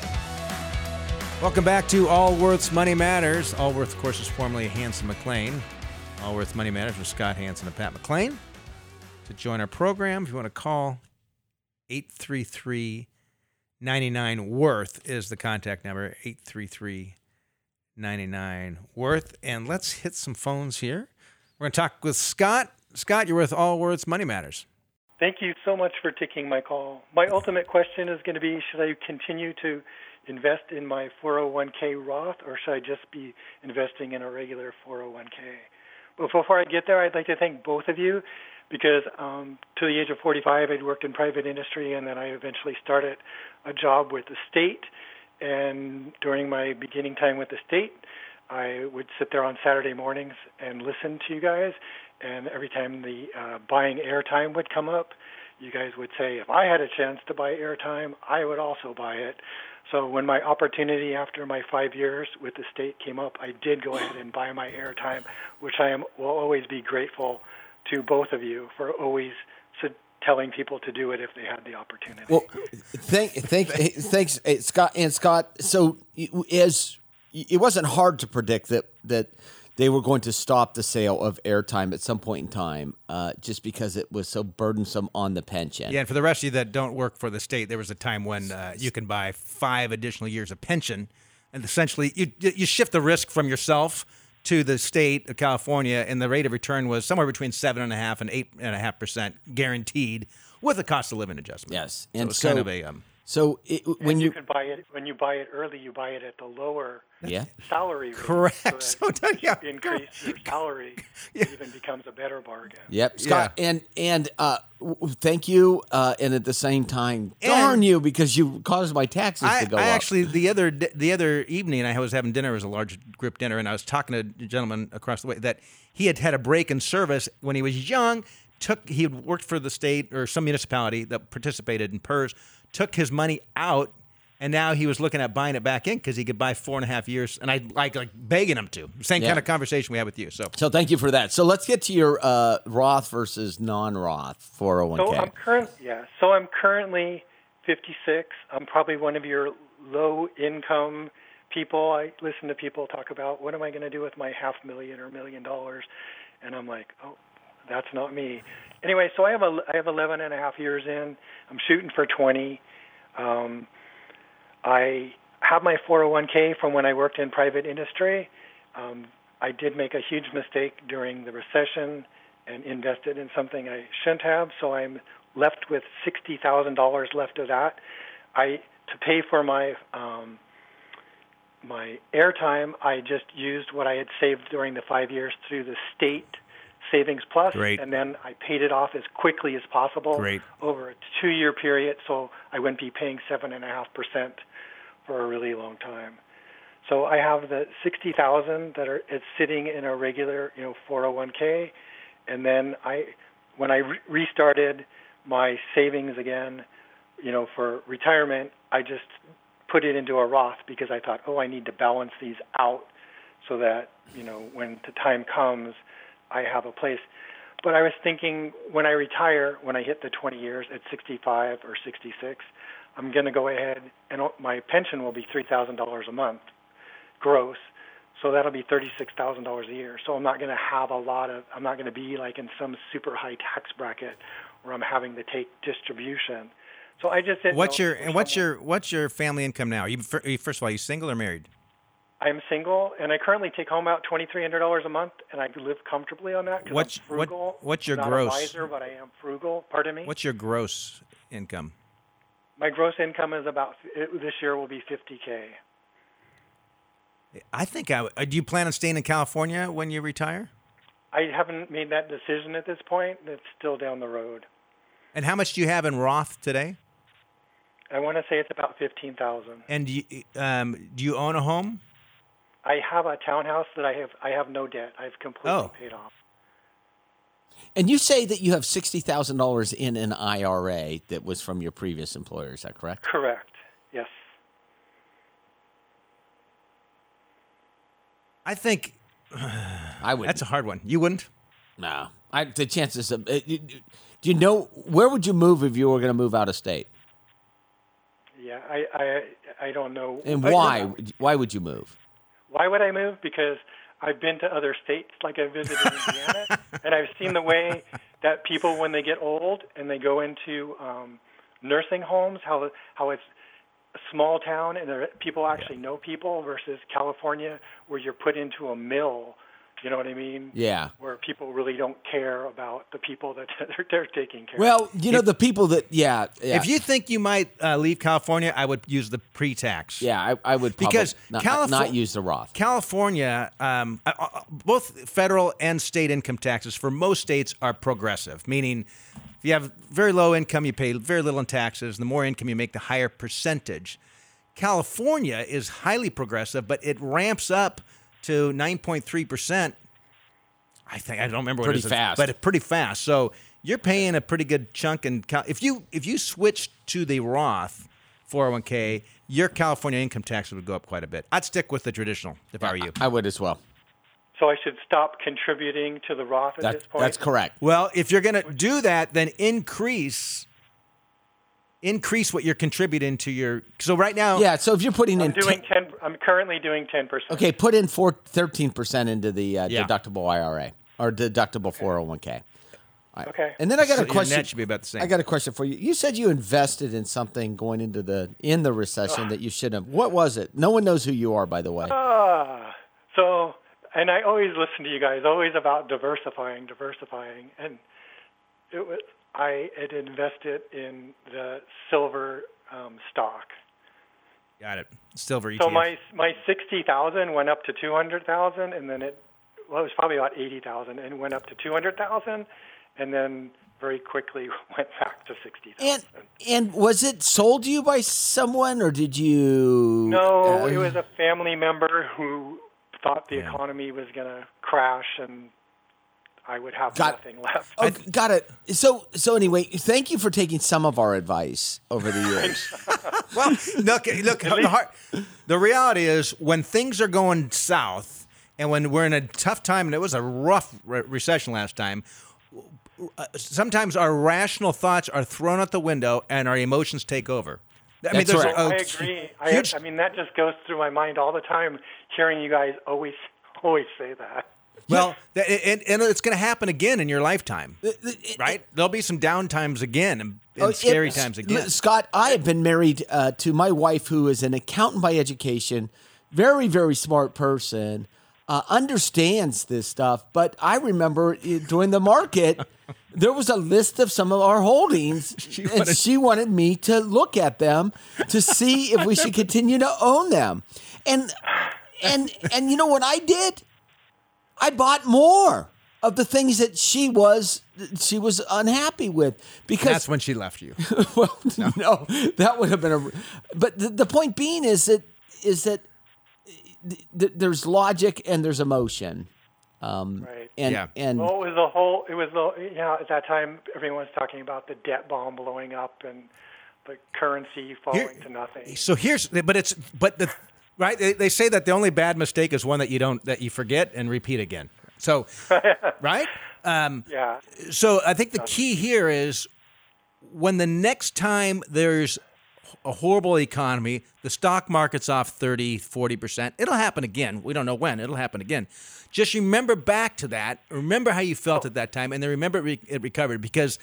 [SPEAKER 2] Welcome back to Allworth's Money Matters. Allworth, of course, is formerly Hanson McLean. Allworth Money Matters with Scott Hanson and Pat McLean. To join our program, if you want to call, 833 99 Worth is the contact number. 833 99 Worth. And let's hit some phones here. We're going to talk with Scott. Scott, you're with Allworth's Money Matters.
[SPEAKER 6] Thank you so much for taking my call. My ultimate question is going to be should I continue to invest in my 401k Roth or should I just be investing in a regular 401k? But before I get there, I'd like to thank both of you because um, to the age of 45, I'd worked in private industry and then I eventually started a job with the state. And during my beginning time with the state, I would sit there on Saturday mornings and listen to you guys. And every time the uh, buying airtime would come up, you guys would say, if I had a chance to buy airtime, I would also buy it. So when my opportunity after my five years with the state came up, I did go ahead and buy my airtime, which I am will always be grateful to both of you for always su- telling people to do it if they had the opportunity.
[SPEAKER 3] Well, thank, thank, thanks, eh, Scott and Scott. So, as it wasn't hard to predict that that they were going to stop the sale of airtime at some point in time, uh, just because it was so burdensome on the pension.
[SPEAKER 2] Yeah, and for the rest of you that don't work for the state, there was a time when uh, you can buy five additional years of pension, and essentially you you shift the risk from yourself to the state of California, and the rate of return was somewhere between seven and a half and eight and a half percent guaranteed with a cost of living adjustment.
[SPEAKER 3] Yes,
[SPEAKER 2] so
[SPEAKER 3] and
[SPEAKER 2] kind
[SPEAKER 3] so-
[SPEAKER 2] of a um,
[SPEAKER 3] So it, when
[SPEAKER 6] you,
[SPEAKER 3] you,
[SPEAKER 6] can buy it when you buy it early, you buy it at the lower
[SPEAKER 3] yeah,
[SPEAKER 6] salary rate.
[SPEAKER 2] Correct.
[SPEAKER 6] So
[SPEAKER 2] So
[SPEAKER 6] that
[SPEAKER 2] don't- yeah.
[SPEAKER 6] you increase your salary, it even becomes a better bargain.
[SPEAKER 3] Yep, Scott, and and uh, w- w- thank you, uh, and at the same time,
[SPEAKER 2] And-
[SPEAKER 3] darn you because you caused my taxes
[SPEAKER 2] I,
[SPEAKER 3] to go
[SPEAKER 2] I
[SPEAKER 3] up.
[SPEAKER 2] actually the other the other evening I was having dinner. It was a large group dinner, and I was talking to a gentleman across the way that he had had a break in service when he was young. Took he had worked for the state or some municipality that participated in PERS. Took his money out, and now he was looking at buying it back in because he could buy four and a half years. And I like like begging him to. Same
[SPEAKER 3] Yeah.
[SPEAKER 2] kind of conversation we had with you. So
[SPEAKER 3] so thank you for that. So let's get to your uh, Roth versus non-Roth 401k.
[SPEAKER 6] So I'm current, yeah. So I'm currently 56. I'm probably one of your low income people. I listen to people talk about what am I going to do with my half million or million dollars, and I'm like, oh, that's not me. Anyway, so I have a I have 11 and a half years in. I'm shooting for 20. Um, I have my 401k from when I worked in private industry. Um, I did make a huge mistake during the recession and invested in something I shouldn't have, so I'm left with sixty thousand dollars left of that. I to pay for my um, my airtime. I just used what I had saved during the five years through the state Savings Plus,
[SPEAKER 2] Great.
[SPEAKER 6] and then I paid it off as quickly as possible
[SPEAKER 2] Great.
[SPEAKER 6] over a two-year period, so I wouldn't be paying seven and a half percent for a really long time. So I have the sixty thousand that are it's sitting in a regular, you know, 401k, and then I, when I re- restarted my savings again, you know, for retirement, I just put it into a Roth because I thought, oh, I need to balance these out so that you know when the time comes, I have a place. But I was thinking when I retire, when I hit the 20 years at 65 or 66, I'm going to go ahead and my pension will be $3,000 a month gross. So that'll be thirty-six thousand dollars a year. So I'm not going to have a lot of. I'm not going to be like in some super high tax bracket where I'm having to take distribution. So I just
[SPEAKER 2] What's your and what's your what's your family income now? You, are you- first of all, are you single or married?
[SPEAKER 6] I'm single, and I currently take home out twenty-three hundred dollars a month, and I live comfortably on that.
[SPEAKER 2] What's-
[SPEAKER 6] I'm
[SPEAKER 2] what-
[SPEAKER 6] frugal.
[SPEAKER 2] what's your
[SPEAKER 6] not
[SPEAKER 2] gross?
[SPEAKER 6] A miser, but I am frugal. Pardon me.
[SPEAKER 2] What's your gross income?
[SPEAKER 6] My gross income is about it, this year will be fifty k.
[SPEAKER 2] I think I. uh, Do you plan on staying in California when you retire?
[SPEAKER 6] I haven't made that decision at this point. It's still down the road.
[SPEAKER 2] And how much do you have in Roth today?
[SPEAKER 6] I want to say it's about fifteen thousand.
[SPEAKER 2] And do you, um, do you own a home?
[SPEAKER 6] I have a townhouse that I have. I have no debt. I've completely
[SPEAKER 2] Oh.
[SPEAKER 6] paid off.
[SPEAKER 3] And you say that you have sixty thousand dollars in an IRA that was from your previous employer. Is that correct?
[SPEAKER 6] Correct. Yes.
[SPEAKER 2] I think
[SPEAKER 3] I would.
[SPEAKER 2] that's a hard one. You wouldn't.
[SPEAKER 3] no. I, the chances of. Uh, you- do you know where would you move if you were going to move out of state?
[SPEAKER 6] Yeah. I. I. I don't know.
[SPEAKER 3] And why? Why would you move?
[SPEAKER 6] Why would I move? Because I've been to other states, like I visited Indiana, and I've seen the way that people, when they get old and they go into um, nursing homes, how how it's a small town and there, people actually know people versus California, where you're put into a mill. You know what I mean?
[SPEAKER 3] Yeah.
[SPEAKER 6] Where people really don't care about the people that they're, they're taking care of.
[SPEAKER 3] Well, you know the people that. Yeah. yeah
[SPEAKER 2] If you think you might uh, leave California, I would use the pre-tax.
[SPEAKER 3] Yeah, I, I would
[SPEAKER 2] Because
[SPEAKER 3] not,
[SPEAKER 2] Calif-
[SPEAKER 3] not use the Roth.
[SPEAKER 2] California, um, uh, uh, both federal and state income taxes for most states are progressive, meaning if you have very low income, you pay very little in taxes. The more income you make, the higher percentage. California is highly progressive, but it ramps up to 9.3 percent. I think I don't remember what
[SPEAKER 3] Pretty
[SPEAKER 2] it is,
[SPEAKER 3] fast.
[SPEAKER 2] but pretty fast. So you're paying a pretty good chunk. And if you if you switch to the Roth 401k, your California income tax would go up quite a bit. I'd stick with the traditional if I were you.
[SPEAKER 3] I would as well.
[SPEAKER 6] so I should stop contributing to the Roth at
[SPEAKER 3] That,
[SPEAKER 6] this point.
[SPEAKER 3] that's correct.
[SPEAKER 2] Well, if you're going to do that, then increase increase what you're contributing to your. So right now,
[SPEAKER 3] Yeah. So if you're putting
[SPEAKER 6] I'm
[SPEAKER 3] in
[SPEAKER 6] doing
[SPEAKER 3] 10
[SPEAKER 6] ten. I'm currently doing ten percent.
[SPEAKER 3] okay, put in four, 13% into the uh,
[SPEAKER 2] Yeah.
[SPEAKER 3] deductible IRA or deductible 401k.
[SPEAKER 6] Okay.
[SPEAKER 3] And then I got
[SPEAKER 2] So
[SPEAKER 3] a
[SPEAKER 2] your
[SPEAKER 3] question.
[SPEAKER 2] net should be about the same.
[SPEAKER 3] I got a question for you. You said you invested in something going into the in the recession that you shouldn't have. What was it? No one knows who you are, by the way.
[SPEAKER 6] Ah, so, and I always listen to you guys, always about diversifying, diversifying, and it was I had invested in the silver um, stock.
[SPEAKER 2] got it. Silver ETF.
[SPEAKER 6] So my my sixty thousand went up to two hundred thousand, and then it well, it was probably about eighty thousand, and went up to two hundred thousand, and then very quickly went back to sixty
[SPEAKER 3] And and was it sold to you by someone or did you?
[SPEAKER 6] No,
[SPEAKER 3] uh,
[SPEAKER 6] it was a family member who thought the economy was going to crash and I would have
[SPEAKER 3] Got-
[SPEAKER 6] nothing left.
[SPEAKER 3] Oh, got it. So so anyway, thank you for taking some of our advice over the years.
[SPEAKER 2] well, look, look. The, hard, the reality is, when things are going south, and when we're in a tough time, and it was a rough re- recession last time. uh, Sometimes our rational thoughts are thrown out the window, and our emotions take over. I mean,
[SPEAKER 3] That's
[SPEAKER 2] there's
[SPEAKER 3] right.
[SPEAKER 2] a, a
[SPEAKER 6] I agree. I,
[SPEAKER 2] huge-
[SPEAKER 6] I mean, that just goes through my mind all the time, hearing you guys always always say that.
[SPEAKER 2] Well, th- and, and it's going to happen again in your lifetime, right? There'll be some down times again and, and
[SPEAKER 3] Oh,
[SPEAKER 2] scary
[SPEAKER 3] it-
[SPEAKER 2] times again.
[SPEAKER 3] Scott, I have been married uh, to my wife, who is an accountant by education, very, very smart person, uh, understands this stuff. But I remember uh, during the market, there was a list of some of our holdings, and
[SPEAKER 2] wanted-
[SPEAKER 3] she wanted me to look at them to see if we should continue to own them. And and and you know what I did? I bought more. of the things that she was she was unhappy with because
[SPEAKER 2] That's when she left you.
[SPEAKER 3] well, no. that would have been a. But the, the point being is that is that th- th- there's logic and there's emotion, um,
[SPEAKER 6] Right.
[SPEAKER 3] and
[SPEAKER 2] Yeah.
[SPEAKER 3] and
[SPEAKER 6] Well, it was the whole. It was the. Yeah, at that time, everyone was talking about the debt bomb blowing up and the currency falling
[SPEAKER 2] Here-
[SPEAKER 6] to nothing.
[SPEAKER 2] So here's, but it's, but the, right? They, they say that the only bad mistake is one that you don't, that you forget and repeat again. So, right? Um,
[SPEAKER 6] Yeah.
[SPEAKER 2] so I think the key here is when the next time there's a horrible economy, the stock market's off 30, 40%, it'll happen again. We don't know when, it'll happen again. Just remember back to that. Remember how you felt at that time, and then remember it, re- it recovered because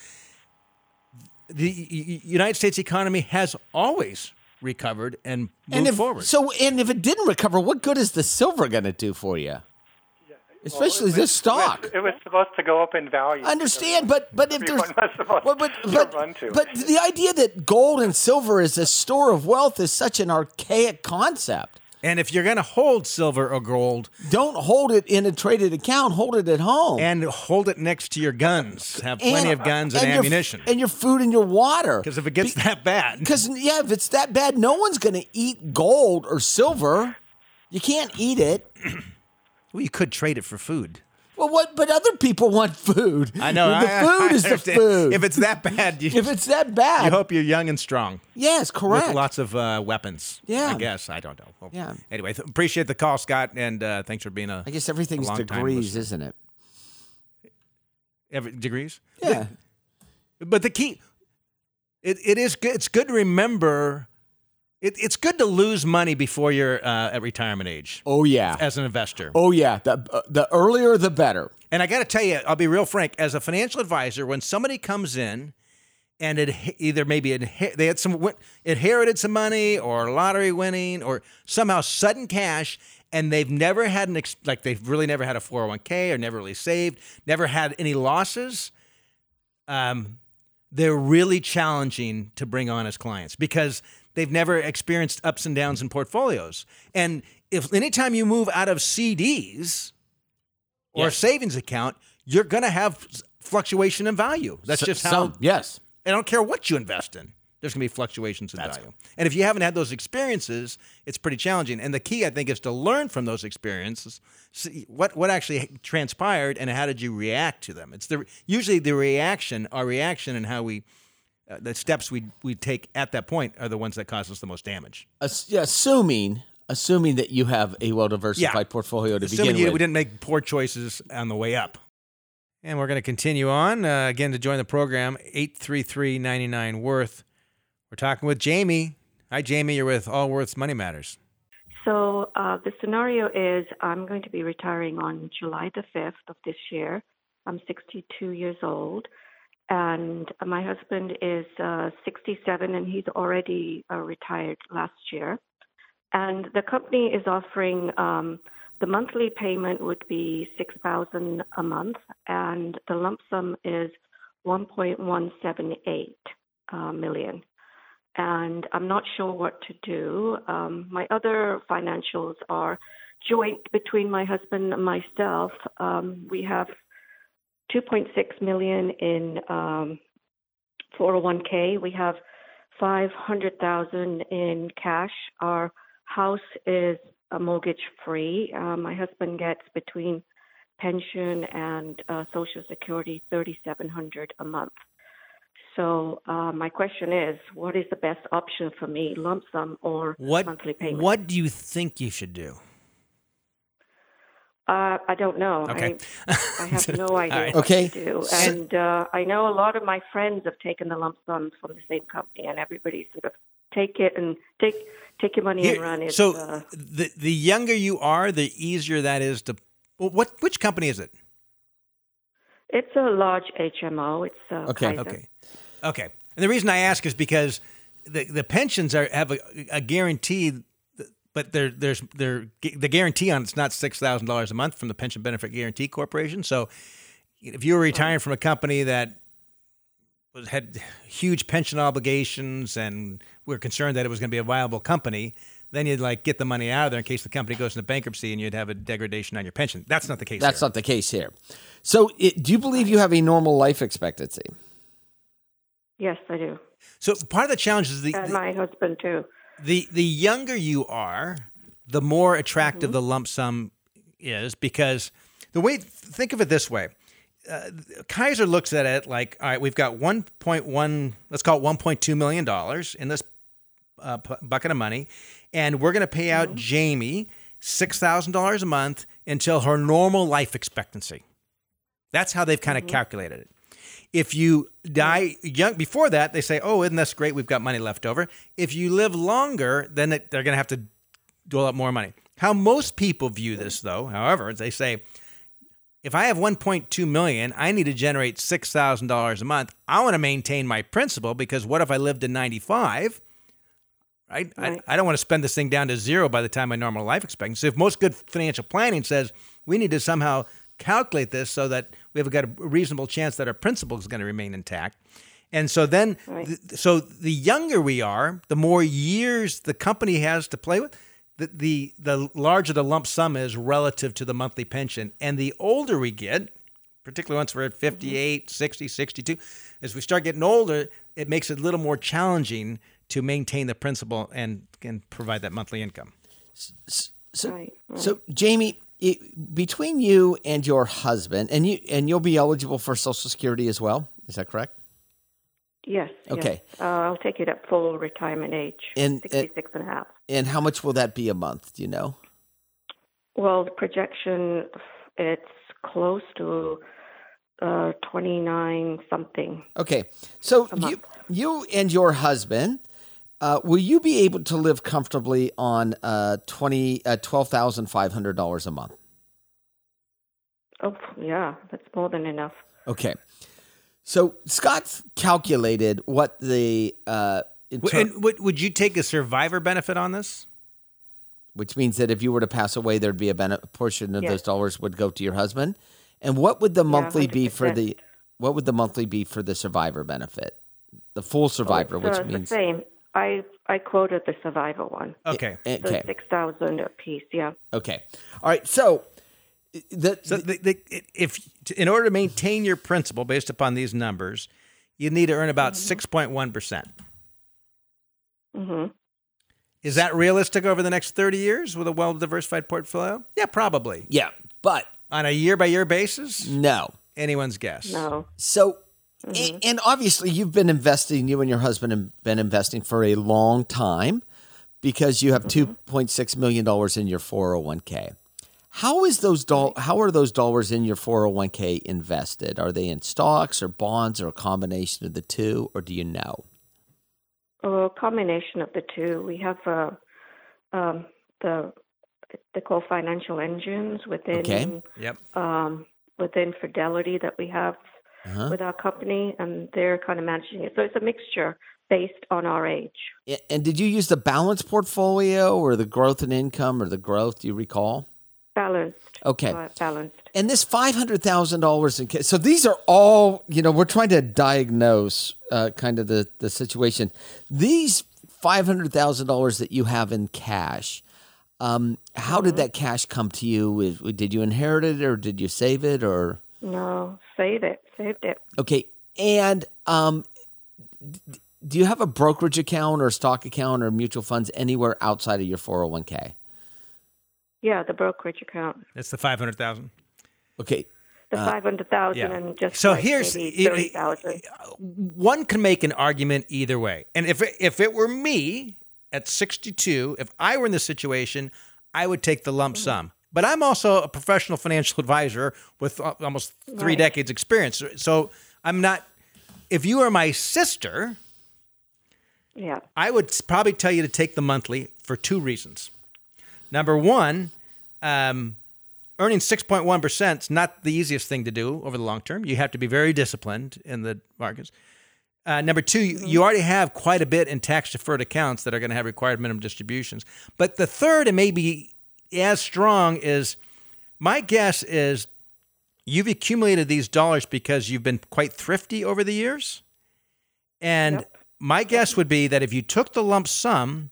[SPEAKER 2] the United States economy has always recovered and moved
[SPEAKER 3] and if,
[SPEAKER 2] forward.
[SPEAKER 3] So and if it didn't recover, what good is the silver going to do for you? Especially this stock.
[SPEAKER 6] It was supposed to go up in value.
[SPEAKER 3] I understand, but but if there's
[SPEAKER 6] Everyone
[SPEAKER 3] but but
[SPEAKER 6] to
[SPEAKER 3] but,
[SPEAKER 6] run to
[SPEAKER 3] but the idea that gold and silver is a store of wealth is such an archaic concept.
[SPEAKER 2] And if you're going to hold silver or gold,
[SPEAKER 3] Don't hold it in a traded account. Hold it at home.
[SPEAKER 2] and hold it next to your guns. Have plenty of guns and,
[SPEAKER 3] your-
[SPEAKER 2] ammunition.
[SPEAKER 3] and your food and your water.
[SPEAKER 2] Because if it gets that bad,
[SPEAKER 3] Because yeah, if it's that bad, no one's going to eat gold or silver. You can't eat it.
[SPEAKER 2] well, you could trade it for food.
[SPEAKER 3] Well, what? But other people want food.
[SPEAKER 2] I know.
[SPEAKER 3] The
[SPEAKER 2] I-
[SPEAKER 3] food
[SPEAKER 2] I
[SPEAKER 3] is the food.
[SPEAKER 2] If it's that bad, you,
[SPEAKER 3] if it's that bad,
[SPEAKER 2] you hope you're young and strong
[SPEAKER 3] yes, correct.
[SPEAKER 2] with lots of uh, weapons.
[SPEAKER 3] Yeah.
[SPEAKER 2] I guess I don't know. Well,
[SPEAKER 3] Yeah.
[SPEAKER 2] Anyway, th- appreciate the call, Scott, and uh, thanks for being a.
[SPEAKER 3] I guess everything's
[SPEAKER 2] a long time
[SPEAKER 3] degrees, isn't it?
[SPEAKER 2] Every, degrees.
[SPEAKER 3] Yeah.
[SPEAKER 2] But the key, it, it is good. It's good to remember. It, it's good to lose money before you're uh, at retirement age
[SPEAKER 3] Oh yeah.
[SPEAKER 2] as an investor.
[SPEAKER 3] Oh yeah. The uh, the earlier the better.
[SPEAKER 2] And I got to tell you, I'll be real frank. As a financial advisor, when somebody comes in and it either maybe they had some inherited some money or lottery winning or somehow sudden cash, and they've never had an ex- like they've really never had a 401k or never really saved, never had any losses. Um, they're really challenging to bring on as clients because they've never experienced ups and downs in portfolios. And if anytime you move out of CDs or a
[SPEAKER 3] Yes.
[SPEAKER 2] savings account, you're going to have fluctuation in value. That's
[SPEAKER 3] So-
[SPEAKER 2] just how.
[SPEAKER 3] so- yes.
[SPEAKER 2] I don't care what you invest in. There's going to be fluctuations in value. And if you haven't had those experiences, it's pretty challenging. And the key, I think, is to learn from those experiences. See what what actually transpired and how did you react to them? It's the usually the reaction, our reaction, and how we, uh, the steps we we take at that point are the ones that cause us the most damage.
[SPEAKER 3] Ass- yeah, assuming assuming that you have a well diversified portfolio to
[SPEAKER 2] Assuming
[SPEAKER 3] begin
[SPEAKER 2] you,
[SPEAKER 3] with.
[SPEAKER 2] we didn't make poor choices on the way up. And we're going to continue on. Uh, again, to join the program, 833 99 Worth. We're talking with Jamie. Hi, Jamie. You're with Allworth's Money Matters.
[SPEAKER 7] So uh, the scenario is I'm going to be retiring on July the 5th of this year. I'm 62 years old, and my husband is uh, 67, and he's already uh, retired last year. And the company is offering um, the monthly payment would be 6,000 a month, and the lump sum is 1.178 uh, million and I'm not sure what to do. Um, my other financials are joint between my husband and myself. Um, we have 2.6 million in um, 401k. We have 500,000 in cash. Our house is mortgage free. Uh, my husband gets between pension and uh, Social Security 3,700 a month. So uh, my question is, what is the best option for me, lump sum or
[SPEAKER 2] What,
[SPEAKER 7] monthly payment?
[SPEAKER 2] what do you think you should do?
[SPEAKER 7] Uh, I don't know.
[SPEAKER 2] Okay.
[SPEAKER 7] I, I have no idea
[SPEAKER 2] right.
[SPEAKER 7] what
[SPEAKER 3] Okay.
[SPEAKER 7] to do. And uh, I know a lot of my friends have taken the lump sums from the same company, and everybody sort of take it and take take your money
[SPEAKER 2] Here-
[SPEAKER 7] and run. It's,
[SPEAKER 2] so
[SPEAKER 7] uh,
[SPEAKER 2] the the younger you are, the easier that is to. What which company is it?
[SPEAKER 7] it's a large HMO. It's uh,
[SPEAKER 3] Okay.
[SPEAKER 7] Kaiser.
[SPEAKER 2] Okay, okay. And the reason I ask is because the the pensions are have a, a guarantee, but there there's there the guarantee on it's not six thousand dollars a month from the Pension Benefit Guarantee Corporation. So if you were retiring from a company that was had huge pension obligations and we're concerned that it was going to be a viable company, then you'd like get the money out of there in case the company goes into bankruptcy and you'd have a degradation on your pension. That's not the case.
[SPEAKER 3] That's
[SPEAKER 2] here.
[SPEAKER 3] not the case here. So, it, do you believe you have a normal life expectancy?
[SPEAKER 7] Yes, I do.
[SPEAKER 2] So part of the challenge is the,
[SPEAKER 7] And
[SPEAKER 2] the
[SPEAKER 7] my husband too.
[SPEAKER 2] The the younger you are, the more
[SPEAKER 7] Mm-hmm.
[SPEAKER 2] attractive the lump sum is because the way think of it this way. Uh, Kaiser looks at it like, all right, we've got 1.1, let's call it 1.2 million dollars in this uh, p- bucket of money, and we're going to pay out Jamie six thousand dollars a month until her normal life expectancy. That's how they've kind of calculated it. If you die young before that, they say, "Oh, isn't this great? We've got money left over." If you live longer, then it, they're going to have to dole out more money. How most people view this, though, however, they say, if I have 1.2 million, I need to generate six thousand dollars a month. I want to maintain my principal because what if I lived to 95? Right?
[SPEAKER 7] Right.
[SPEAKER 2] I, I don't want to spend this thing down to zero by the time my normal life expectancy. So if most good financial planning says we need to somehow calculate this so that we have got a reasonable chance that our principal is going to remain intact. And so then,
[SPEAKER 7] Right.
[SPEAKER 2] th- so the younger we are, the more years the company has to play with, the, the the larger the lump sum is relative to the monthly pension. And the older we get, particularly once we're at mm-hmm. 58, 60, 62, as we start getting older, it makes it a little more challenging to maintain the principal and, and provide that monthly income.
[SPEAKER 3] So,
[SPEAKER 7] Right, right.
[SPEAKER 3] so Jamie, it, between you and your husband, and you and you'll be eligible for Social Security as well. Is that correct?
[SPEAKER 7] Yes. yes.
[SPEAKER 3] Okay.
[SPEAKER 7] Uh, I'll take it at full retirement age.
[SPEAKER 3] And, uh,
[SPEAKER 7] 66 and a half.
[SPEAKER 3] And how much will that be a month? Do you know?
[SPEAKER 7] Well, the projection, it's close to uh, 29 something.
[SPEAKER 3] Okay, so you you and your husband. Uh, will you be able to live comfortably on uh, twenty uh, twelve thousand five hundred dollars a month?
[SPEAKER 7] Oh, yeah, that's more than enough.
[SPEAKER 3] Okay, so Scott's calculated what the uh, in
[SPEAKER 2] W-
[SPEAKER 3] ter-
[SPEAKER 2] And would, would you take a survivor benefit on this?
[SPEAKER 3] which means that if you were to pass away, there'd be a, bene- portion of
[SPEAKER 7] Yes.
[SPEAKER 3] those dollars would go to your husband. And what would the monthly be for the what would the monthly be for the survivor benefit? The full survivor,
[SPEAKER 7] It's,
[SPEAKER 3] which
[SPEAKER 7] uh,
[SPEAKER 3] means
[SPEAKER 7] the same. I I quoted the survivor one.
[SPEAKER 2] Okay.
[SPEAKER 7] So
[SPEAKER 3] okay,
[SPEAKER 7] six thousand a piece. Yeah.
[SPEAKER 3] okay, all right. So the,
[SPEAKER 2] So the, the, if in order to maintain your principal based upon these numbers, you need to earn about
[SPEAKER 7] Mm-hmm.
[SPEAKER 2] 6.1 percent.
[SPEAKER 7] hmm
[SPEAKER 2] Is that realistic over the next 30 years with a well diversified portfolio? Yeah, probably.
[SPEAKER 3] yeah, but
[SPEAKER 2] On a year by year basis,
[SPEAKER 3] no.
[SPEAKER 2] anyone's guess.
[SPEAKER 7] No.
[SPEAKER 3] So, a- and obviously, you've been investing. You and your husband have been investing for a long time because you have two point six million dollars in your four hundred one k. How is those doll? How are those dollars in your four hundred one k invested? Are they in stocks or bonds or a combination of the two, or do you know?
[SPEAKER 7] A combination of the two. We have uh, um, the they call financial engines within
[SPEAKER 3] Okay.
[SPEAKER 2] Yep.
[SPEAKER 7] um, within Fidelity that we have
[SPEAKER 3] Uh-huh.
[SPEAKER 7] with our company, and they're kind of managing it. So it's a mixture based on our age.
[SPEAKER 3] And did you use the balanced portfolio or the growth in income or the growth? Do you recall?
[SPEAKER 7] Balanced.
[SPEAKER 3] Okay.
[SPEAKER 7] Uh, balanced.
[SPEAKER 3] And this five hundred thousand dollars in cash. So these are all you know. We're trying to diagnose uh, kind of the the situation. These five hundred thousand dollars that you have in cash. Um, how did that cash come to you? Is- Did you inherit it or did you save it or?
[SPEAKER 7] No, save it. Saved it.
[SPEAKER 3] Okay, and um, do you have a brokerage account or stock account or mutual funds anywhere outside of your four hundred one k?
[SPEAKER 7] Yeah, the brokerage account.
[SPEAKER 2] That's the 500,000.
[SPEAKER 3] Okay,
[SPEAKER 7] The five hundred thousand
[SPEAKER 2] yeah.
[SPEAKER 7] and just
[SPEAKER 2] So
[SPEAKER 7] like
[SPEAKER 2] here's
[SPEAKER 7] maybe
[SPEAKER 2] you-
[SPEAKER 7] thirty thousand.
[SPEAKER 2] one can make an argument either way. And if it, if it were me at 62, if I were in this situation, I would take the lump sum. But I'm also a professional financial advisor with almost three
[SPEAKER 7] Right.
[SPEAKER 2] decades experience. So I'm not if you are my sister,
[SPEAKER 7] Yeah.
[SPEAKER 2] I would probably tell you to take the monthly for two reasons. Number one, um, earning 6.1% is not the easiest thing to do over the long term. You have to be very disciplined in the markets. Uh, number 2 you- you already have quite a bit in tax deferred accounts that are going to have required minimum distributions. But the third, and maybe as strong, is my guess is you've accumulated these dollars because you've been quite thrifty over the years. And
[SPEAKER 7] Yep.
[SPEAKER 2] my guess would be that if you took the lump sum,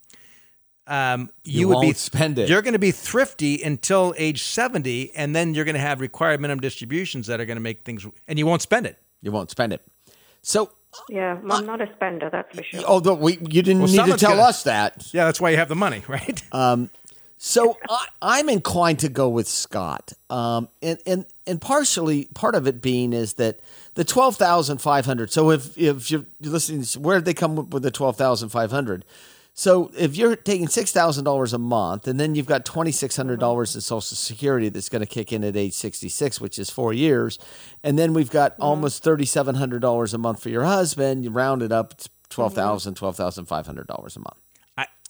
[SPEAKER 2] um, you,
[SPEAKER 3] You
[SPEAKER 2] would be
[SPEAKER 3] won't spend it.
[SPEAKER 2] You're going to be thrifty until age 70, and then you're going to have required minimum distributions that are going to make things, and you won't spend it.
[SPEAKER 3] You won't spend it. So,
[SPEAKER 7] Yeah, I'm not a spender, that's for sure.
[SPEAKER 3] although we, you didn't
[SPEAKER 2] Well,
[SPEAKER 3] need to tell
[SPEAKER 2] gonna-
[SPEAKER 3] us that.
[SPEAKER 2] Yeah, that's why you have the money, right?
[SPEAKER 3] So I, I'm inclined to go with Scott, um, and and and partially part of it being is that the twelve thousand five hundred. So if if you're listening, where did they come up with the twelve thousand five hundred? So if you're taking six thousand dollars a month, and then you've got twenty six hundred dollars in Social Security that's going to kick in at age sixty six, which is four years, and then we've got almost thirty seven hundred dollars a month for your husband. You round it up, it's twelve thousand, twelve thousand five hundred dollars a month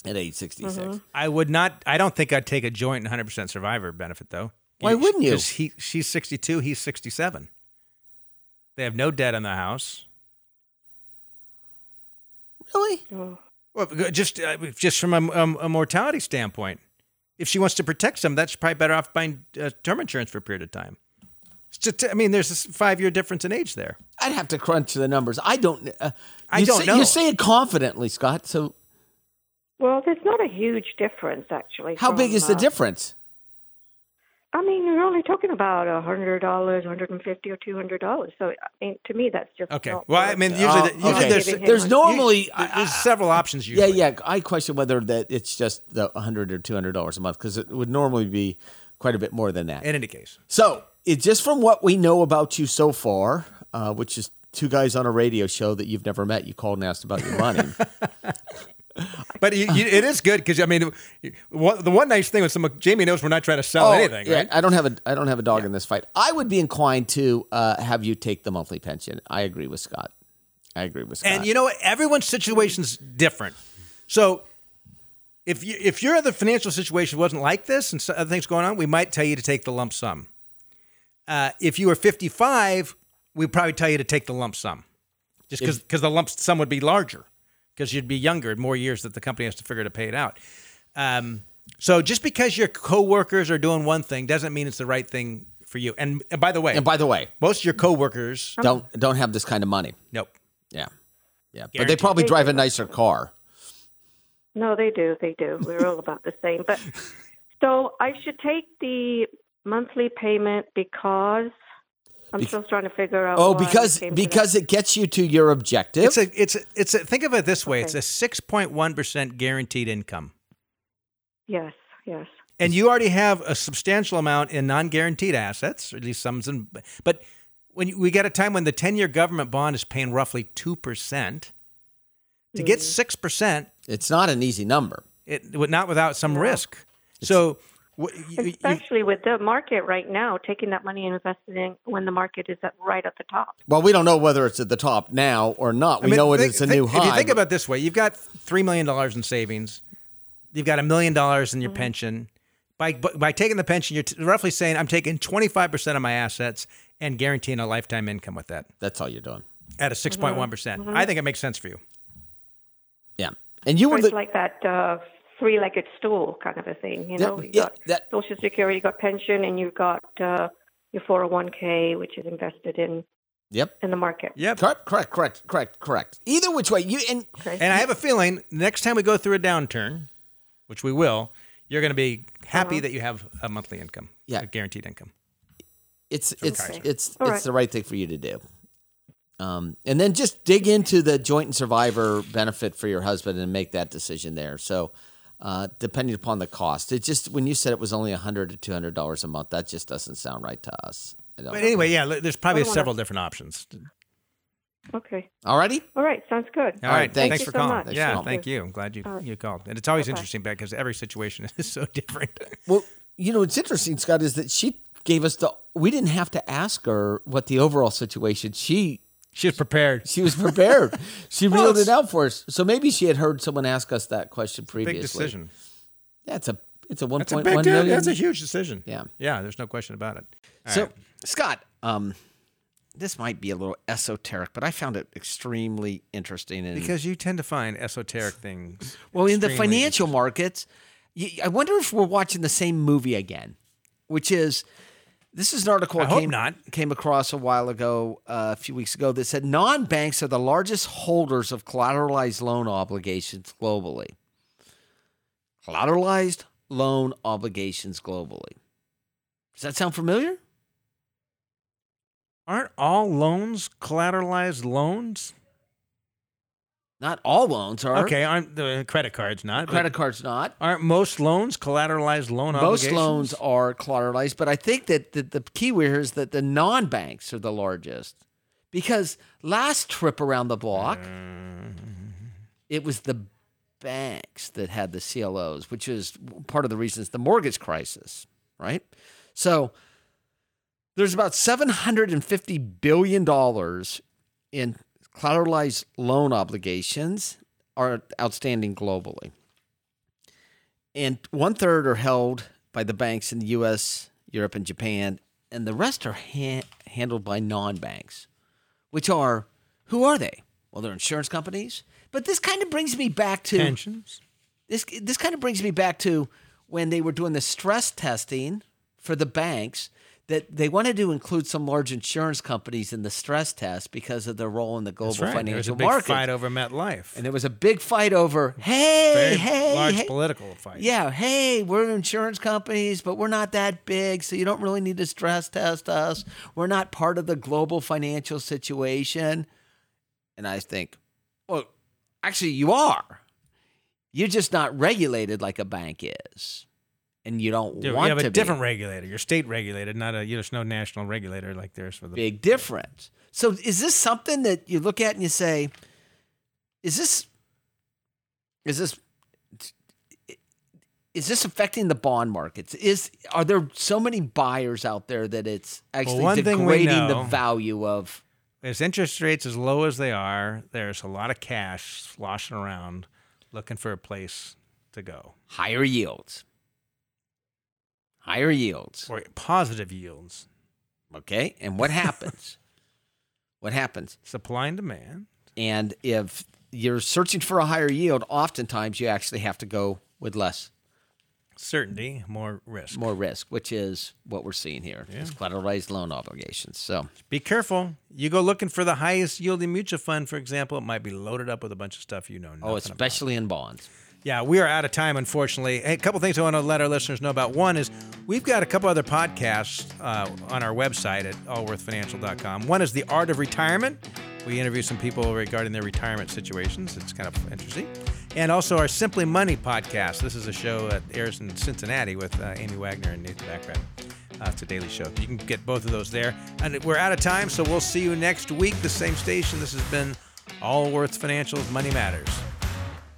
[SPEAKER 3] at age sixty
[SPEAKER 2] I would not. I don't think I'd take a joint 100 percent survivor benefit though.
[SPEAKER 3] Why wouldn't you?
[SPEAKER 2] Because he she's 62, he's 67. They have no debt on the house.
[SPEAKER 3] Really?
[SPEAKER 7] Oh.
[SPEAKER 2] Well, just uh, just from a, a, a mortality standpoint, if she wants to protect some, that's probably better off buying uh, term insurance for a period of time. It's just- I mean, there's a five year difference in age there.
[SPEAKER 3] I'd have to crunch the numbers. I don't. Uh,
[SPEAKER 2] I
[SPEAKER 3] you
[SPEAKER 2] don't
[SPEAKER 3] say,
[SPEAKER 2] know.
[SPEAKER 3] You say it confidently, Scott. So
[SPEAKER 7] Well, there's not a huge difference, actually.
[SPEAKER 3] how big
[SPEAKER 7] from,
[SPEAKER 3] is the
[SPEAKER 7] uh,
[SPEAKER 3] difference?
[SPEAKER 7] I mean, you're only talking about a hundred dollars, hundred and fifty, or two hundred dollars. So, I mean, to me, that's just
[SPEAKER 2] Okay.
[SPEAKER 7] Not
[SPEAKER 2] Well, I mean, usually,
[SPEAKER 3] Oh,
[SPEAKER 2] the, usually
[SPEAKER 3] okay.
[SPEAKER 2] there's
[SPEAKER 3] There's normally.
[SPEAKER 2] there- there's several options. Usually.
[SPEAKER 3] Yeah, yeah. I question whether that it's just the hundred or two hundred dollars a month because it would normally be quite a bit more than that.
[SPEAKER 2] In any case,
[SPEAKER 3] So, it just from what we know about you so far, uh, which is two guys on a radio show that you've never met, you called and asked about your money.
[SPEAKER 2] but you, you, it is good because I mean, one, the one nice thing with some Jamie knows we're not trying to sell anything,
[SPEAKER 3] Oh, yeah,
[SPEAKER 2] right?
[SPEAKER 3] I don't have a I don't have a dog in this fight. I would be inclined to uh, have you take the monthly pension. I agree with Scott. I agree with Scott.
[SPEAKER 2] And you know what? Everyone's situation's different. So if you if your other financial situation wasn't like this and other things going on, we might tell you to take the lump sum. Uh, if you were 55, we'd probably tell you to take the lump sum, just because the lump sum would be larger, because you'd be younger and more years that the company has to figure to pay it out. Um, so just because your coworkers are doing one thing doesn't mean it's the right thing for you. And, and by the way,
[SPEAKER 3] and by the way,
[SPEAKER 2] most of your coworkers,
[SPEAKER 3] don't don't have this kind of money.
[SPEAKER 2] nope.
[SPEAKER 3] Yeah, yeah, but they probably
[SPEAKER 7] They
[SPEAKER 3] drive a nicer car.
[SPEAKER 7] No, they do. They do. We're all about the same. But so I should take the monthly payment because I'm
[SPEAKER 3] Be-
[SPEAKER 7] still trying to figure out.
[SPEAKER 3] Oh,
[SPEAKER 7] why
[SPEAKER 3] because
[SPEAKER 7] came to
[SPEAKER 3] because it gets you to your objective.
[SPEAKER 2] It's a it's a, it's a, think of it this way:
[SPEAKER 7] Okay.
[SPEAKER 2] it's a six point one percent guaranteed income.
[SPEAKER 7] Yes, yes.
[SPEAKER 2] and you already have a substantial amount in non-guaranteed assets, or at least some. in- But when you- we get a time when the ten-year government bond is paying roughly two percent, to get mm. six percent,
[SPEAKER 3] it's not an easy number.
[SPEAKER 2] it would not without some risk. So. Wh- you- you-
[SPEAKER 7] Especially with the market right now, taking that money and investing in when the market is at, right at the top.
[SPEAKER 3] Well, we don't know whether it's at the top now or not. We
[SPEAKER 2] I mean,
[SPEAKER 3] know it
[SPEAKER 2] think-
[SPEAKER 3] is a
[SPEAKER 2] think-
[SPEAKER 3] new high.
[SPEAKER 2] If you think about it this way, you've got three million dollars in savings, you've got a million dollars in your
[SPEAKER 3] Mm-hmm.
[SPEAKER 2] pension. By by taking the pension, you're t- roughly saying I'm taking 25 percent of my assets and guaranteeing a lifetime income with that
[SPEAKER 3] that's all you're doing.
[SPEAKER 2] at a 6.1 percent. I think it makes sense for you.
[SPEAKER 3] Yeah, and you were
[SPEAKER 7] It's
[SPEAKER 3] the
[SPEAKER 7] like that uh, three-legged stool kind of a thing. You
[SPEAKER 3] Yeah,
[SPEAKER 7] know, you
[SPEAKER 3] yeah,
[SPEAKER 7] got
[SPEAKER 3] that-
[SPEAKER 7] Social Security, you got pension, and you've got uh, your 401k, which is invested in
[SPEAKER 3] yep.
[SPEAKER 7] in the market.
[SPEAKER 2] Yep.
[SPEAKER 3] Correct, correct, correct, correct, correct. Either which way, you and
[SPEAKER 7] Okay.
[SPEAKER 2] And I have a feeling next time we go through a downturn, which we will, you're going to be happy that you have a monthly income,
[SPEAKER 3] Yeah.
[SPEAKER 2] a guaranteed income.
[SPEAKER 3] it's it's
[SPEAKER 2] Okay.
[SPEAKER 3] it's it's
[SPEAKER 7] right.
[SPEAKER 3] the right thing for you to do. Um, and then just dig into the joint and survivor benefit for your husband and make that decision there. So, uh, depending upon the cost, it just when you said it was only a hundred to two hundred dollars a month, that just doesn't sound right to us. I don't
[SPEAKER 2] But
[SPEAKER 3] know.
[SPEAKER 2] anyway, yeah, there's probably
[SPEAKER 7] I don't wanna-
[SPEAKER 2] several different options.
[SPEAKER 7] Okay.
[SPEAKER 3] Alrighty?
[SPEAKER 7] All right. Sounds good.
[SPEAKER 2] All right,
[SPEAKER 3] thanks.
[SPEAKER 2] thanks,
[SPEAKER 7] Thank you
[SPEAKER 2] for
[SPEAKER 7] so
[SPEAKER 2] calling.
[SPEAKER 7] much.
[SPEAKER 3] Thanks for
[SPEAKER 2] yeah,
[SPEAKER 3] calling.
[SPEAKER 2] thank you. I'm glad you
[SPEAKER 7] All right.
[SPEAKER 2] you called. And it's always
[SPEAKER 7] Bye-bye.
[SPEAKER 2] interesting because every situation is so different.
[SPEAKER 3] Well, you know what's interesting, Scott, is that she gave us the. We didn't have to ask her what the overall situation. She
[SPEAKER 2] She's prepared.
[SPEAKER 3] she was prepared. she
[SPEAKER 2] Well,
[SPEAKER 3] reeled it out for us. So maybe she had heard someone ask us that question previously.
[SPEAKER 2] Big decision.
[SPEAKER 3] Yeah, it's a it's a one
[SPEAKER 2] That's a
[SPEAKER 3] point
[SPEAKER 2] big deal. That's a huge decision.
[SPEAKER 3] Yeah.
[SPEAKER 2] Yeah, there's no question about it. All
[SPEAKER 3] So,
[SPEAKER 2] right.
[SPEAKER 3] Scott, um, this might be a little esoteric, but I found it extremely interesting. And
[SPEAKER 2] because you tend to find esoteric things.
[SPEAKER 3] well, in the financial markets, I wonder if we're watching the same movie again, which is this is an article
[SPEAKER 2] I
[SPEAKER 3] came,
[SPEAKER 2] not.
[SPEAKER 3] came across a while ago, uh, a few weeks ago, that said non banks are the largest holders of collateralized loan obligations globally. collateralized loan obligations globally. Does that sound familiar?
[SPEAKER 2] Aren't all loans collateralized loans?
[SPEAKER 3] Not all loans are.
[SPEAKER 2] Okay, aren't the credit cards not? but
[SPEAKER 3] Credit cards not.
[SPEAKER 2] Aren't most loans collateralized loan
[SPEAKER 3] Most
[SPEAKER 2] obligations?
[SPEAKER 3] loans are collateralized, but I think that the, the key here is that the non banks are the largest. Because last trip around the block, mm-hmm. it was the banks that had the CLOs, which is part of the reasons the mortgage crisis, right? So there's about $750 billion in collateralized loan obligations are outstanding globally. And one third are held by the banks in the US, Europe, and Japan, and the rest are ha- handled by non banks, which are who are they? Well, they're insurance companies. But this kind of brings me back to
[SPEAKER 2] pensions.
[SPEAKER 3] this this kind of brings me back to when they were doing the stress testing for the banks that they wanted to include some large insurance companies in the stress test because of their role in the global
[SPEAKER 2] That's right. There was a
[SPEAKER 3] financial
[SPEAKER 2] big
[SPEAKER 3] market.
[SPEAKER 2] fight over MetLife.
[SPEAKER 3] and there was a big fight over, hey,
[SPEAKER 2] Very
[SPEAKER 3] hey,
[SPEAKER 2] large
[SPEAKER 3] hey.
[SPEAKER 2] political fight.
[SPEAKER 3] Yeah, hey, we're insurance companies, but we're not that big, so you don't really need to stress test us. We're not part of the global financial situation. And I think, well, actually, you are. You're just not regulated like a bank is. And you don't want to.
[SPEAKER 2] You
[SPEAKER 3] want
[SPEAKER 2] have
[SPEAKER 3] to
[SPEAKER 2] a
[SPEAKER 3] be.
[SPEAKER 2] different regulator. You're state regulated, not a. You know, there's no national regulator like there's for the.
[SPEAKER 3] big difference. So is this something that you look at and you say, is this is this is this affecting the bond markets? Is are there so many buyers out there that it's actually
[SPEAKER 2] one thing we
[SPEAKER 3] degrading the value of
[SPEAKER 2] As interest rates as low as they are, there's a lot of cash sloshing around, looking for a place to go
[SPEAKER 3] higher yields? Higher yields.
[SPEAKER 2] or positive yields.
[SPEAKER 3] Okay? And what happens? what happens?
[SPEAKER 2] Supply and demand.
[SPEAKER 3] And if you're searching for a higher yield, oftentimes you actually have to go with less
[SPEAKER 2] Certainty, more risk.
[SPEAKER 3] more risk, which is what we're seeing here. It's collateralized loan obligations. So
[SPEAKER 2] Be careful. You go looking for the highest yielding mutual fund, for example, it might be loaded up with a bunch of stuff you know
[SPEAKER 3] oh,
[SPEAKER 2] about.
[SPEAKER 3] especially in bonds.
[SPEAKER 2] Yeah, we are out of time, unfortunately. Hey, a couple things I want to let our listeners know about. One is we've got a couple other podcasts uh, on our website at allworthfinancial.com. One is The Art of Retirement. We interview some people regarding their retirement situations. It's kind of interesting. And also our Simply Money podcast. This is a show that airs in Cincinnati with uh, Amy Wagner and Nathan Bachrach. Uh, it's a daily show. You can get both of those there. And we're out of time, so we'll see you next week, the same station. This has been Allworth Financial's Money Matters.